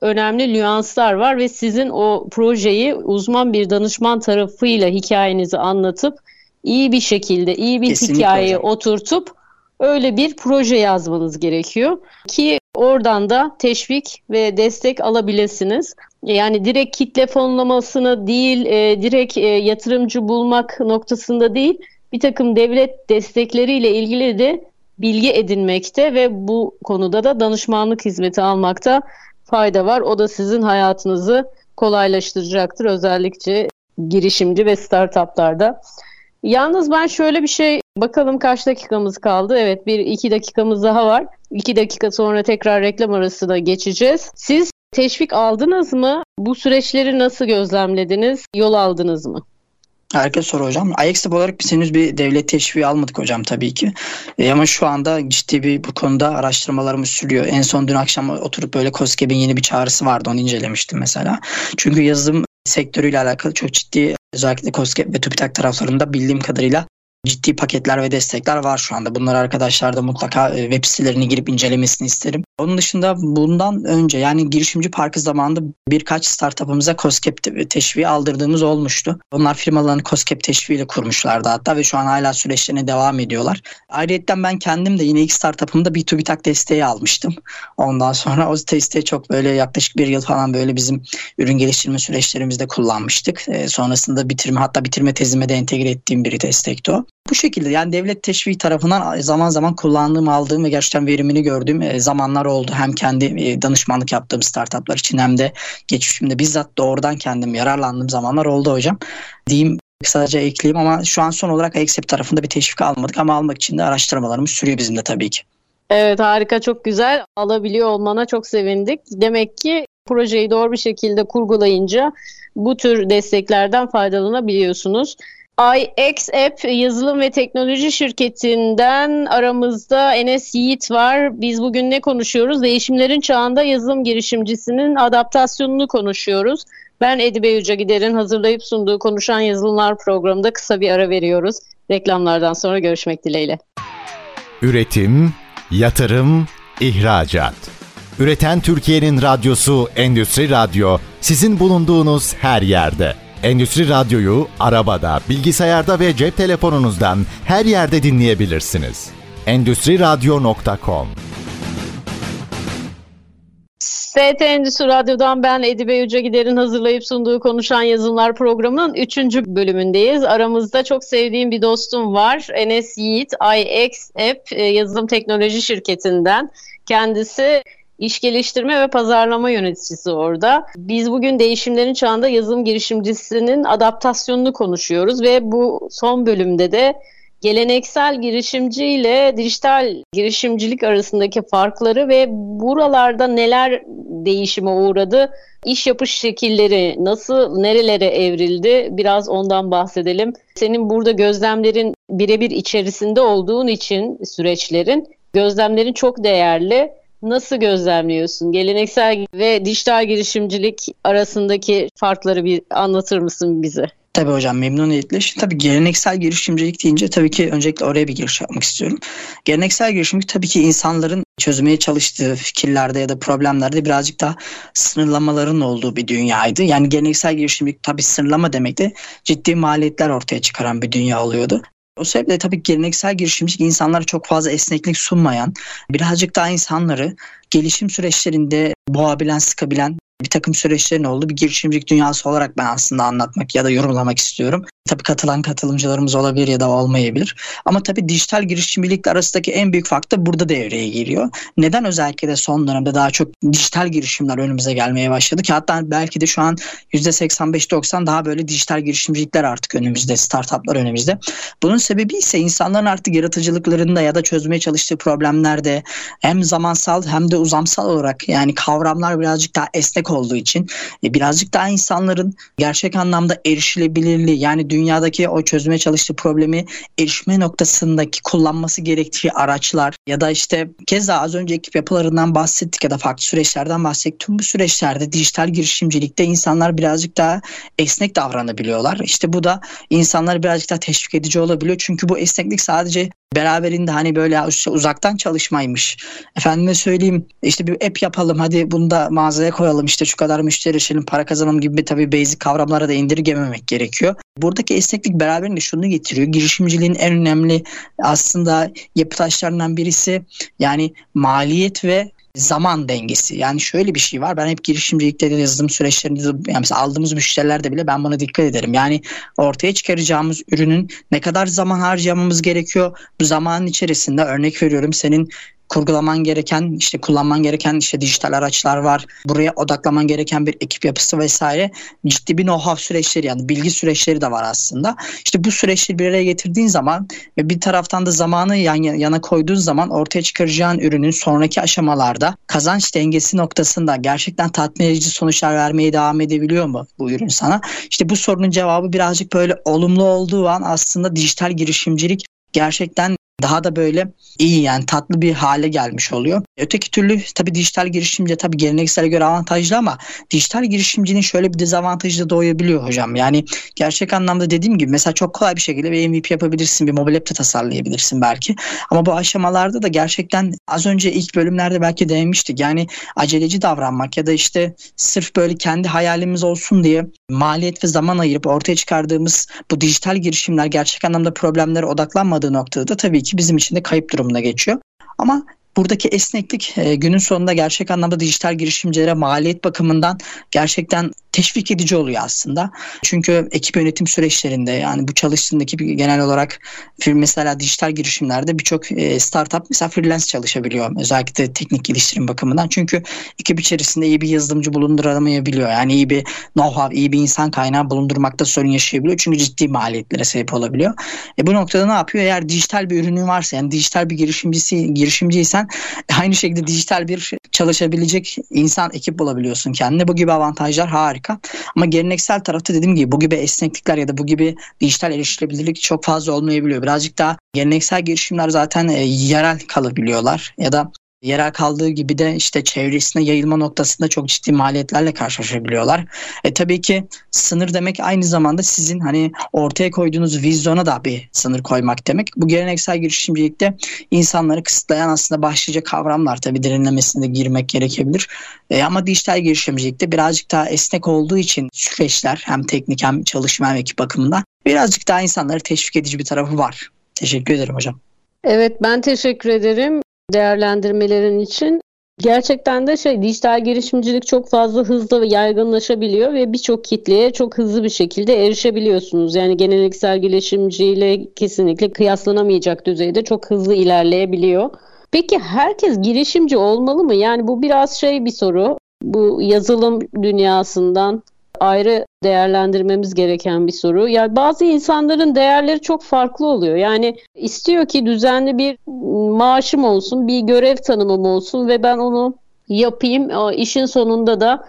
önemli nüanslar var ve sizin o projeyi uzman bir danışman tarafıyla hikayenizi anlatıp iyi bir şekilde iyi bir Kesinlikle hikayeyi hocam. oturtup öyle bir proje yazmanız gerekiyor ki oradan da teşvik ve destek alabilirsiniz. Yani direkt kitle fonlamasını değil, e, direkt e, yatırımcı bulmak noktasında değil, bir takım devlet destekleriyle ilgili de bilgi edinmekte ve bu konuda da danışmanlık hizmeti almakta fayda var. O da sizin hayatınızı kolaylaştıracaktır özellikle girişimci ve startuplarda. Yalnız ben şöyle bir şey bakalım kaç dakikamız kaldı. Evet bir iki dakikamız daha var. İki dakika sonra tekrar reklam arasına geçeceğiz. Siz teşvik aldınız mı? Bu süreçleri nasıl gözlemlediniz? Yol aldınız mı? Harika soru hocam. IXTAP olarak biz henüz bir devlet teşviği almadık hocam tabii ki. E, ama şu anda ciddi bir bu konuda araştırmalarımız sürüyor. En son dün akşam oturup böyle COSGAP'in yeni bir çağrısı vardı. Onu incelemiştim mesela. Çünkü yazılım sektörüyle alakalı çok ciddi özellikle COSGAP ve TÜBİTAK taraflarında bildiğim kadarıyla ciddi paketler ve destekler var şu anda. Bunları arkadaşlar da mutlaka e, web sitelerini girip incelemesini isterim. Onun dışında bundan önce yani girişimci parkı zamanında birkaç startup'ımıza COSGAP teşviği aldırdığımız olmuştu. Onlar firmalarını COSGAP teşviğiyle kurmuşlardı hatta ve şu an hala süreçlerine devam ediyorlar. Ayrıca ben kendim de yine ilk startup'ımda bir TÜBİTAK desteği almıştım. Ondan sonra o desteği çok böyle yaklaşık bir yıl falan böyle bizim ürün geliştirme süreçlerimizde kullanmıştık. E, sonrasında bitirme hatta bitirme tezime de entegre ettiğim bir destekti o. Bu şekilde yani devlet teşvik tarafından zaman zaman kullandığım, aldığım ve gerçekten verimini gördüğüm e, zamanlar oldu. Hem kendi e, danışmanlık yaptığım startuplar için hem de geçmişimde bizzat doğrudan kendim yararlandığım zamanlar oldu hocam. Diyeyim kısaca ekleyeyim ama şu an son olarak Accept tarafında bir teşvik almadık ama almak için de araştırmalarımız sürüyor bizim de tabii ki. Evet harika çok güzel alabiliyor olmana çok sevindik. Demek ki projeyi doğru bir şekilde kurgulayınca bu tür desteklerden faydalanabiliyorsunuz. iX App yazılım ve teknoloji şirketinden aramızda Enes Yiğit var. Biz bugün ne konuşuyoruz? Değişimlerin çağında yazılım girişimcisinin adaptasyonunu konuşuyoruz. Ben Edibe Yüce Gider'in hazırlayıp sunduğu Konuşan Yazılımlar programında kısa bir ara veriyoruz. Reklamlardan sonra görüşmek dileğiyle. Üretim, yatırım, ihracat. Üreten Türkiye'nin radyosu Endüstri Radyo sizin bulunduğunuz her yerde. Endüstri Radyo'yu arabada, bilgisayarda ve cep telefonunuzdan her yerde dinleyebilirsiniz. Endüstri Radyo.com ST Endüstri Radyo'dan ben Edibe Yüce Gider'in hazırlayıp sunduğu Konuşan Yazılımlar programının 3. bölümündeyiz. Aramızda çok sevdiğim bir dostum var. Enes Yiğit, iX App e, yazılım teknoloji şirketinden. Kendisi iş geliştirme ve pazarlama yöneticisi orada. Biz bugün değişimlerin çağında yazılım girişimcisinin adaptasyonunu konuşuyoruz ve bu son bölümde de geleneksel girişimci ile dijital girişimcilik arasındaki farkları ve buralarda neler değişime uğradı, iş yapış şekilleri nasıl, nerelere evrildi biraz ondan bahsedelim. Senin burada gözlemlerin birebir içerisinde olduğun için süreçlerin, gözlemlerin çok değerli. Nasıl gözlemliyorsun? Geleneksel ve dijital girişimcilik arasındaki farkları bir anlatır mısın bize? Tabii hocam memnuniyetle. Şimdi tabii geleneksel girişimcilik deyince tabii ki öncelikle oraya bir giriş yapmak istiyorum. Geleneksel girişimcilik tabii ki insanların çözmeye çalıştığı fikirlerde ya da problemlerde birazcık daha sınırlamaların olduğu bir dünyaydı. Yani geleneksel girişimcilik tabii sınırlama demek de ciddi maliyetler ortaya çıkaran bir dünya oluyordu. O sebeple tabii geleneksel girişimcilik insanlara çok fazla esneklik sunmayan, birazcık daha insanları gelişim süreçlerinde boğabilen, sıkabilen bir takım süreçlerin olduğu bir girişimcilik dünyası olarak ben aslında anlatmak ya da yorumlamak istiyorum. Tabii katılan katılımcılarımız olabilir ya da olmayabilir. Ama tabii dijital girişimcilikle arasındaki en büyük fark da burada devreye giriyor. Neden özellikle de son dönemde daha çok dijital girişimler önümüze gelmeye başladı ki hatta belki de şu an %85-90 daha böyle dijital girişimcilikler artık önümüzde, startuplar önümüzde. Bunun sebebi ise insanların artık yaratıcılıklarında ya da çözmeye çalıştığı problemlerde hem zamansal hem de uzamsal olarak yani kavramlar birazcık daha esnek olduğu için e, birazcık daha insanların gerçek anlamda erişilebilirliği yani dünyadaki o çözmeye çalıştığı problemi erişme noktasındaki kullanması gerektiği araçlar ya da işte keza az önce ekip yapılarından bahsettik ya da farklı süreçlerden bahsettik. Tüm bu süreçlerde dijital girişimcilikte insanlar birazcık daha esnek davranabiliyorlar. İşte bu da insanları birazcık daha teşvik edici olabiliyor. Çünkü bu esneklik sadece beraberinde hani böyle uzaktan çalışmaymış. Efendime söyleyeyim işte bir app yapalım hadi bunu da mağazaya koyalım işte şu kadar müşteri erişelim para kazanalım gibi tabii basic kavramlara da indirgememek gerekiyor. Buradaki esneklik beraberinde şunu getiriyor. Girişimciliğin en önemli aslında yapı taşlarından birisi yani maliyet ve zaman dengesi. Yani şöyle bir şey var. Ben hep girişimcilikte de yazılım süreçlerinde yani mesela aldığımız müşterilerde bile ben buna dikkat ederim. Yani ortaya çıkaracağımız ürünün ne kadar zaman harcamamız gerekiyor? Bu zamanın içerisinde örnek veriyorum senin kurgulaman gereken işte kullanman gereken işte dijital araçlar var. Buraya odaklaman gereken bir ekip yapısı vesaire ciddi bir know-how süreçleri yani bilgi süreçleri de var aslında. İşte bu süreçleri bir araya getirdiğin zaman ve bir taraftan da zamanı yan yana koyduğun zaman ortaya çıkaracağın ürünün sonraki aşamalarda kazanç dengesi noktasında gerçekten tatmin edici sonuçlar vermeye devam edebiliyor mu bu ürün sana? İşte bu sorunun cevabı birazcık böyle olumlu olduğu an aslında dijital girişimcilik gerçekten daha da böyle iyi yani tatlı bir hale gelmiş oluyor. Öteki türlü tabii dijital girişimci tabii geleneksele göre avantajlı ama dijital girişimcinin şöyle bir dezavantajı da doğabiliyor hocam. Yani gerçek anlamda dediğim gibi mesela çok kolay bir şekilde bir MVP yapabilirsin, bir mobil app de tasarlayabilirsin belki. Ama bu aşamalarda da gerçekten az önce ilk bölümlerde belki değinmiştik. Yani aceleci davranmak ya da işte sırf böyle kendi hayalimiz olsun diye maliyet ve zaman ayırıp ortaya çıkardığımız bu dijital girişimler gerçek anlamda problemlere odaklanmadığı noktada da tabii ki bizim için de kayıp durumuna geçiyor. Ama buradaki esneklik e, günün sonunda gerçek anlamda dijital girişimcilere maliyet bakımından gerçekten teşvik edici oluyor aslında. Çünkü ekip yönetim süreçlerinde yani bu çalıştığın ekip genel olarak mesela dijital girişimlerde birçok e, startup mesela freelance çalışabiliyor. Özellikle teknik geliştirim bakımından. Çünkü ekip içerisinde iyi bir yazılımcı bulunduramayabiliyor. Yani iyi bir know-how, iyi bir insan kaynağı bulundurmakta sorun yaşayabiliyor. Çünkü ciddi maliyetlere sebep olabiliyor. E bu noktada ne yapıyor? Eğer dijital bir ürünün varsa yani dijital bir girişimcisi girişimciysen aynı şekilde dijital bir çalışabilecek insan ekip bulabiliyorsun kendine. Bu gibi avantajlar harika harika. Ama geleneksel tarafta dediğim gibi bu gibi esneklikler ya da bu gibi dijital erişilebilirlik çok fazla olmayabiliyor. Birazcık daha geleneksel girişimler zaten e, yerel kalabiliyorlar ya da yerel kaldığı gibi de işte çevresine yayılma noktasında çok ciddi maliyetlerle karşılaşabiliyorlar. E tabii ki sınır demek aynı zamanda sizin hani ortaya koyduğunuz vizyona da bir sınır koymak demek. Bu geleneksel girişimcilikte insanları kısıtlayan aslında başlıca kavramlar tabii derinlemesine girmek gerekebilir. E ama dijital girişimcilikte birazcık daha esnek olduğu için süreçler hem teknik hem çalışma hem ekip bakımından birazcık daha insanları teşvik edici bir tarafı var. Teşekkür ederim hocam. Evet ben teşekkür ederim değerlendirmelerin için. Gerçekten de şey dijital girişimcilik çok fazla hızlı ve yaygınlaşabiliyor ve birçok kitleye çok hızlı bir şekilde erişebiliyorsunuz. Yani geleneksel girişimciyle kesinlikle kıyaslanamayacak düzeyde çok hızlı ilerleyebiliyor. Peki herkes girişimci olmalı mı? Yani bu biraz şey bir soru. Bu yazılım dünyasından ayrı değerlendirmemiz gereken bir soru. Yani bazı insanların değerleri çok farklı oluyor. Yani istiyor ki düzenli bir maaşım olsun, bir görev tanımım olsun ve ben onu yapayım. İşin sonunda da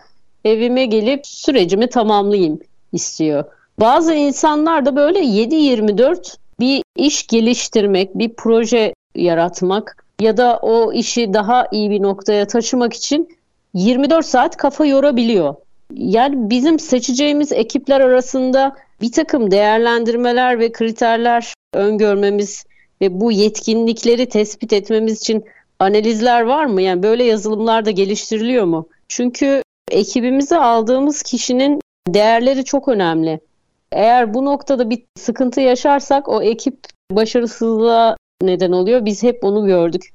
evime gelip sürecimi tamamlayayım istiyor. Bazı insanlar da böyle 7-24 bir iş geliştirmek, bir proje yaratmak ya da o işi daha iyi bir noktaya taşımak için 24 saat kafa yorabiliyor. Yani bizim seçeceğimiz ekipler arasında bir takım değerlendirmeler ve kriterler öngörmemiz ve bu yetkinlikleri tespit etmemiz için analizler var mı? Yani böyle yazılımlar da geliştiriliyor mu? Çünkü ekibimize aldığımız kişinin değerleri çok önemli. Eğer bu noktada bir sıkıntı yaşarsak o ekip başarısızlığa neden oluyor. Biz hep onu gördük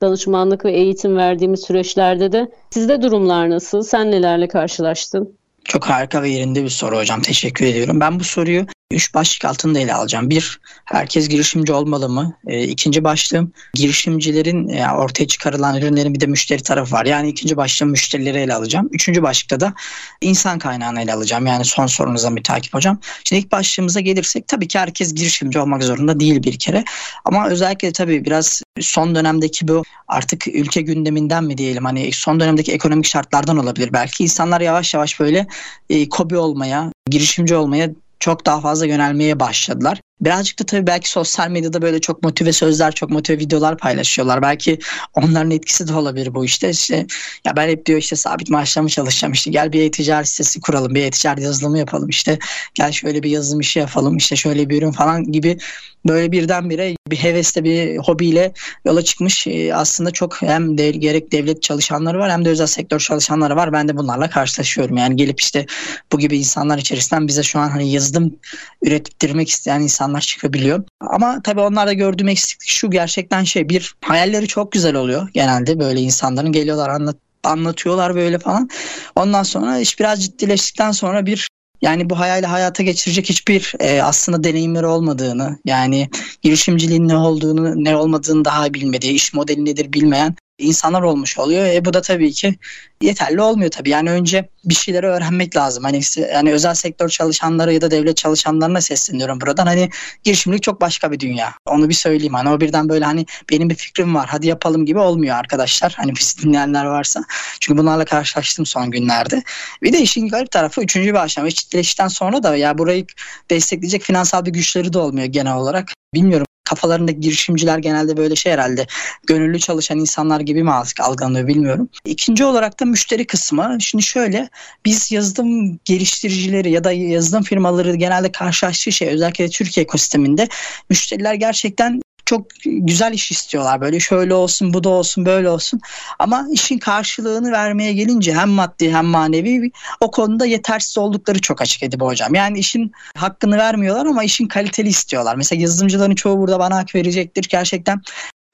danışmanlık ve eğitim verdiğimiz süreçlerde de. Sizde durumlar nasıl? Sen nelerle karşılaştın? Çok harika ve yerinde bir soru hocam. Teşekkür ediyorum. Ben bu soruyu üç başlık altında ele alacağım. Bir, herkes girişimci olmalı mı? E, ikinci başlığım, girişimcilerin e, ortaya çıkarılan ürünlerin bir de müşteri tarafı var. Yani ikinci başlığım müşterileri ele alacağım. Üçüncü başlıkta da insan kaynağını ele alacağım. Yani son sorunuza bir takip hocam. Şimdi ilk başlığımıza gelirsek tabii ki herkes girişimci olmak zorunda değil bir kere. Ama özellikle tabii biraz son dönemdeki bu artık ülke gündeminden mi diyelim hani son dönemdeki ekonomik şartlardan olabilir belki. insanlar yavaş yavaş böyle e, kobi olmaya, girişimci olmaya çok daha fazla yönelmeye başladılar. Birazcık da tabii belki sosyal medyada böyle çok motive sözler, çok motive videolar paylaşıyorlar. Belki onların etkisi de olabilir bu işte. işte ya ben hep diyor işte sabit maaşla mı çalışacağım işte gel bir e-ticaret sitesi kuralım, bir e-ticaret yazılımı yapalım işte gel şöyle bir yazılım işi yapalım işte şöyle bir ürün falan gibi böyle birdenbire bir hevesle bir hobiyle yola çıkmış e, aslında çok hem de, gerek devlet çalışanları var hem de özel sektör çalışanları var. Ben de bunlarla karşılaşıyorum. Yani gelip işte bu gibi insanlar içerisinden bize şu an hani yazılım ürettirmek isteyen insan insanlar çıkabiliyor. Ama tabii onlarda gördüğüm eksiklik şu gerçekten şey bir hayalleri çok güzel oluyor genelde böyle insanların geliyorlar anlat anlatıyorlar böyle falan. Ondan sonra iş biraz ciddileştikten sonra bir Yani bu hayali hayata geçirecek hiçbir e, aslında deneyimleri olmadığını, yani girişimciliğin ne olduğunu, ne olmadığını daha bilmediği, iş modeli nedir bilmeyen insanlar olmuş oluyor. E bu da tabii ki yeterli olmuyor tabii. Yani önce bir şeyleri öğrenmek lazım. Hani yani özel sektör çalışanları ya da devlet çalışanlarına sesleniyorum buradan. Hani girişimlik çok başka bir dünya. Onu bir söyleyeyim. Hani o birden böyle hani benim bir fikrim var hadi yapalım gibi olmuyor arkadaşlar. Hani biz dinleyenler varsa. Çünkü bunlarla karşılaştım son günlerde. Bir de işin garip tarafı üçüncü bir aşama. Çiftleşten sonra da ya burayı destekleyecek finansal bir güçleri de olmuyor genel olarak. Bilmiyorum kafalarındaki girişimciler genelde böyle şey herhalde gönüllü çalışan insanlar gibi mi algılanıyor bilmiyorum. İkinci olarak da müşteri kısmı. Şimdi şöyle biz yazılım geliştiricileri ya da yazılım firmaları genelde karşılaştığı şey özellikle Türkiye ekosisteminde müşteriler gerçekten çok güzel iş istiyorlar. Böyle şöyle olsun, bu da olsun, böyle olsun. Ama işin karşılığını vermeye gelince hem maddi hem manevi o konuda yetersiz oldukları çok açık Edip hocam. Yani işin hakkını vermiyorlar ama işin kaliteli istiyorlar. Mesela yazılımcıların çoğu burada bana hak verecektir. Gerçekten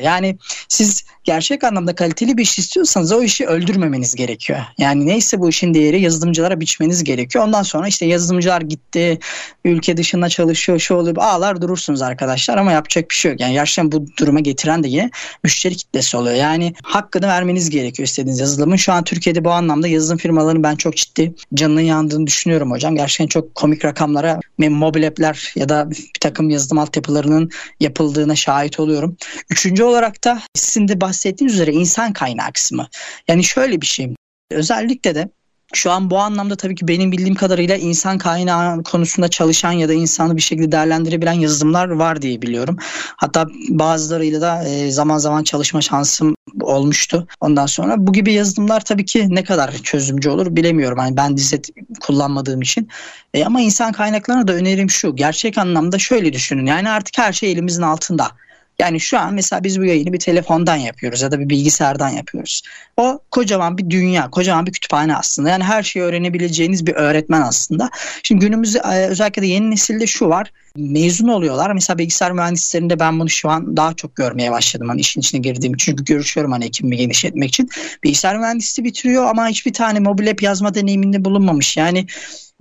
yani siz gerçek anlamda kaliteli bir iş istiyorsanız o işi öldürmemeniz gerekiyor. Yani neyse bu işin değeri yazılımcılara biçmeniz gerekiyor. Ondan sonra işte yazılımcılar gitti, ülke dışında çalışıyor, şu oluyor. Ağlar durursunuz arkadaşlar ama yapacak bir şey yok. Yani gerçekten bu duruma getiren de müşteri kitlesi oluyor. Yani hakkını vermeniz gerekiyor istediğiniz yazılımın. Şu an Türkiye'de bu anlamda yazılım firmalarının ben çok ciddi canının yandığını düşünüyorum hocam. Gerçekten çok komik rakamlara mobil app'ler ya da bir takım yazılım altyapılarının yapıldığına şahit oluyorum. Üçüncü olarak da sizin de bahsettiğiniz üzere insan kaynağı kısmı. Yani şöyle bir şey. Özellikle de şu an bu anlamda tabii ki benim bildiğim kadarıyla insan kaynağı konusunda çalışan ya da insanı bir şekilde değerlendirebilen yazılımlar var diye biliyorum. Hatta bazılarıyla da e, zaman zaman çalışma şansım olmuştu. Ondan sonra bu gibi yazılımlar tabii ki ne kadar çözümcü olur bilemiyorum. Hani ben dizet kullanmadığım için. E, ama insan kaynaklarına da önerim şu. Gerçek anlamda şöyle düşünün. Yani artık her şey elimizin altında. Yani şu an mesela biz bu yayını bir telefondan yapıyoruz ya da bir bilgisayardan yapıyoruz. O kocaman bir dünya, kocaman bir kütüphane aslında. Yani her şeyi öğrenebileceğiniz bir öğretmen aslında. Şimdi günümüzde e, özellikle de yeni nesilde şu var. Mezun oluyorlar. Mesela bilgisayar mühendislerinde ben bunu şu an daha çok görmeye başladım. Hani işin içine girdiğim çünkü görüşüyorum hani ekibimi genişletmek için. Bilgisayar mühendisliği bitiriyor ama hiçbir tane mobil app yazma deneyiminde bulunmamış. Yani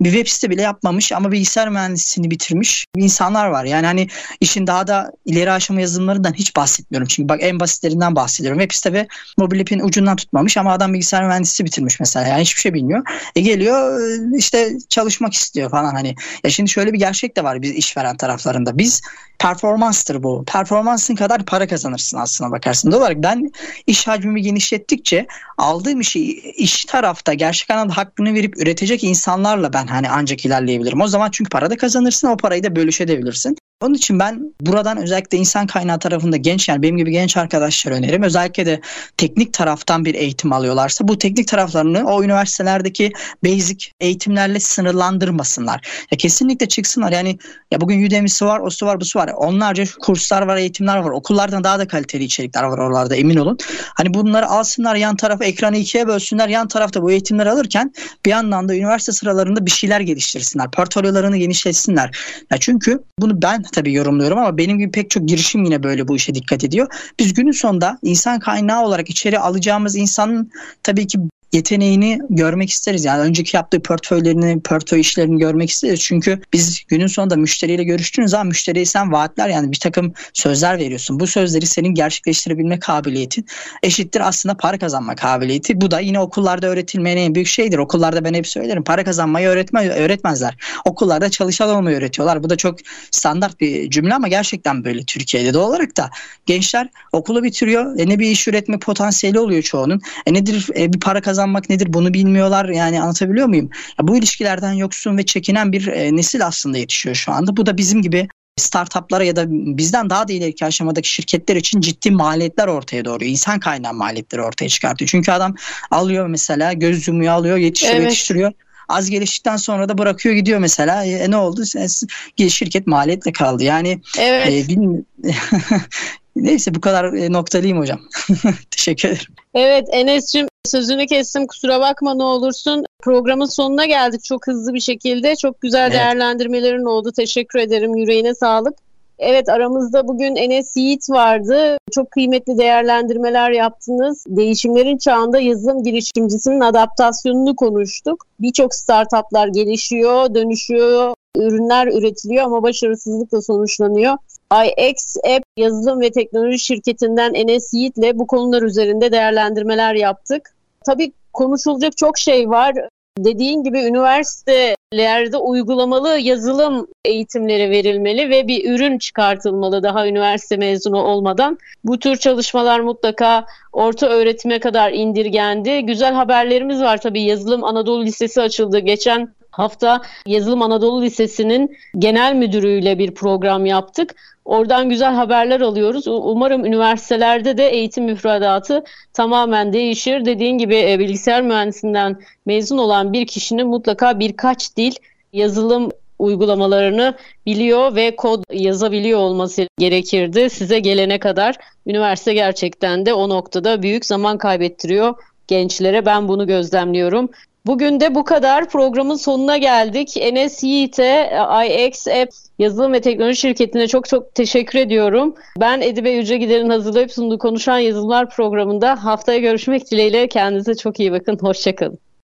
bir web site bile yapmamış ama bilgisayar mühendisliğini bitirmiş insanlar var. Yani hani işin daha da ileri aşama yazılımlarından hiç bahsetmiyorum. Çünkü bak en basitlerinden bahsediyorum. Web site ve mobil app'in ucundan tutmamış ama adam bilgisayar mühendisi bitirmiş mesela. Yani hiçbir şey bilmiyor. E geliyor işte çalışmak istiyor falan hani. Ya şimdi şöyle bir gerçek de var biz işveren taraflarında. Biz performanstır bu. Performansın kadar para kazanırsın aslına bakarsın. Doğal olarak ben iş hacmimi genişlettikçe aldığım işi iş tarafta gerçek anlamda hakkını verip üretecek insanlarla ben hani ancak ilerleyebilirim. O zaman çünkü para da kazanırsın o parayı da bölüşebilirsin. Onun için ben buradan özellikle insan kaynağı tarafında genç yani benim gibi genç arkadaşlar öneririm. Özellikle de teknik taraftan bir eğitim alıyorlarsa bu teknik taraflarını o üniversitelerdeki basic eğitimlerle sınırlandırmasınlar. Ya kesinlikle çıksınlar. Yani ya bugün Udemy'si var, o su var, bu su var. Onlarca kurslar var, eğitimler var. Okullardan daha da kaliteli içerikler var oralarda emin olun. Hani bunları alsınlar yan tarafa ekranı ikiye bölsünler. Yan tarafta bu eğitimleri alırken bir yandan da üniversite sıralarında bir şeyler geliştirsinler. Portfolyolarını genişletsinler. Ya çünkü bunu ben tabii yorumluyorum ama benim gibi pek çok girişim yine böyle bu işe dikkat ediyor. Biz günün sonunda insan kaynağı olarak içeri alacağımız insanın tabii ki yeteneğini görmek isteriz. Yani önceki yaptığı portföylerini, portföy işlerini görmek isteriz. Çünkü biz günün sonunda müşteriyle görüştüğünüz zaman müşteriye sen vaatler yani bir takım sözler veriyorsun. Bu sözleri senin gerçekleştirebilme kabiliyetin eşittir aslında para kazanma kabiliyeti. Bu da yine okullarda öğretilmeyen en büyük şeydir. Okullarda ben hep söylerim. Para kazanmayı öğretme, öğretmezler. Okullarda çalışan olmayı öğretiyorlar. Bu da çok standart bir cümle ama gerçekten böyle Türkiye'de de olarak da gençler okulu bitiriyor. E ne bir iş üretme potansiyeli oluyor çoğunun. E nedir e bir para kazan kazanmak nedir bunu bilmiyorlar. Yani anlatabiliyor muyum? Ya bu ilişkilerden yoksun ve çekinen bir e, nesil aslında yetişiyor şu anda. Bu da bizim gibi startuplara ya da bizden daha da ileriki aşamadaki şirketler için ciddi maliyetler ortaya doğru, insan kaynağı maliyetleri ortaya çıkartıyor. Çünkü adam alıyor mesela göz yumuyor alıyor yetiştiriyor evet. yetiştiriyor. Az geliştikten sonra da bırakıyor gidiyor mesela. E, ne oldu? E, şirket maliyetle kaldı. Yani evet. e, bilmiyorum. Neyse bu kadar e, noktalıyım hocam. Teşekkür ederim. Evet Enes'cim sözünü kestim kusura bakma ne olursun. Programın sonuna geldik çok hızlı bir şekilde. Çok güzel evet. değerlendirmelerin oldu. Teşekkür ederim. Yüreğine sağlık. Evet aramızda bugün Enes Yiğit vardı. Çok kıymetli değerlendirmeler yaptınız. Değişimlerin çağında yazılım girişimcisinin adaptasyonunu konuştuk. Birçok startuplar gelişiyor, dönüşüyor, ürünler üretiliyor ama başarısızlıkla sonuçlanıyor. iX App yazılım ve teknoloji şirketinden Enes Yiğit'le bu konular üzerinde değerlendirmeler yaptık. Tabii konuşulacak çok şey var. Dediğin gibi üniversitelerde uygulamalı yazılım eğitimleri verilmeli ve bir ürün çıkartılmalı daha üniversite mezunu olmadan. Bu tür çalışmalar mutlaka orta öğretime kadar indirgendi. Güzel haberlerimiz var tabii. Yazılım Anadolu Lisesi açıldı. Geçen hafta Yazılım Anadolu Lisesi'nin genel müdürüyle bir program yaptık. Oradan güzel haberler alıyoruz. Umarım üniversitelerde de eğitim müfredatı tamamen değişir. Dediğin gibi e, bilgisayar mühendisinden mezun olan bir kişinin mutlaka birkaç dil yazılım uygulamalarını biliyor ve kod yazabiliyor olması gerekirdi. Size gelene kadar üniversite gerçekten de o noktada büyük zaman kaybettiriyor gençlere. Ben bunu gözlemliyorum. Bugün de bu kadar. Programın sonuna geldik. Enes Yiğit'e, IX App yazılım ve teknoloji şirketine çok çok teşekkür ediyorum. Ben Edibe Yüce Gider'in hazırlayıp sunduğu Konuşan Yazılımlar programında haftaya görüşmek dileğiyle. Kendinize çok iyi bakın. Hoşçakalın.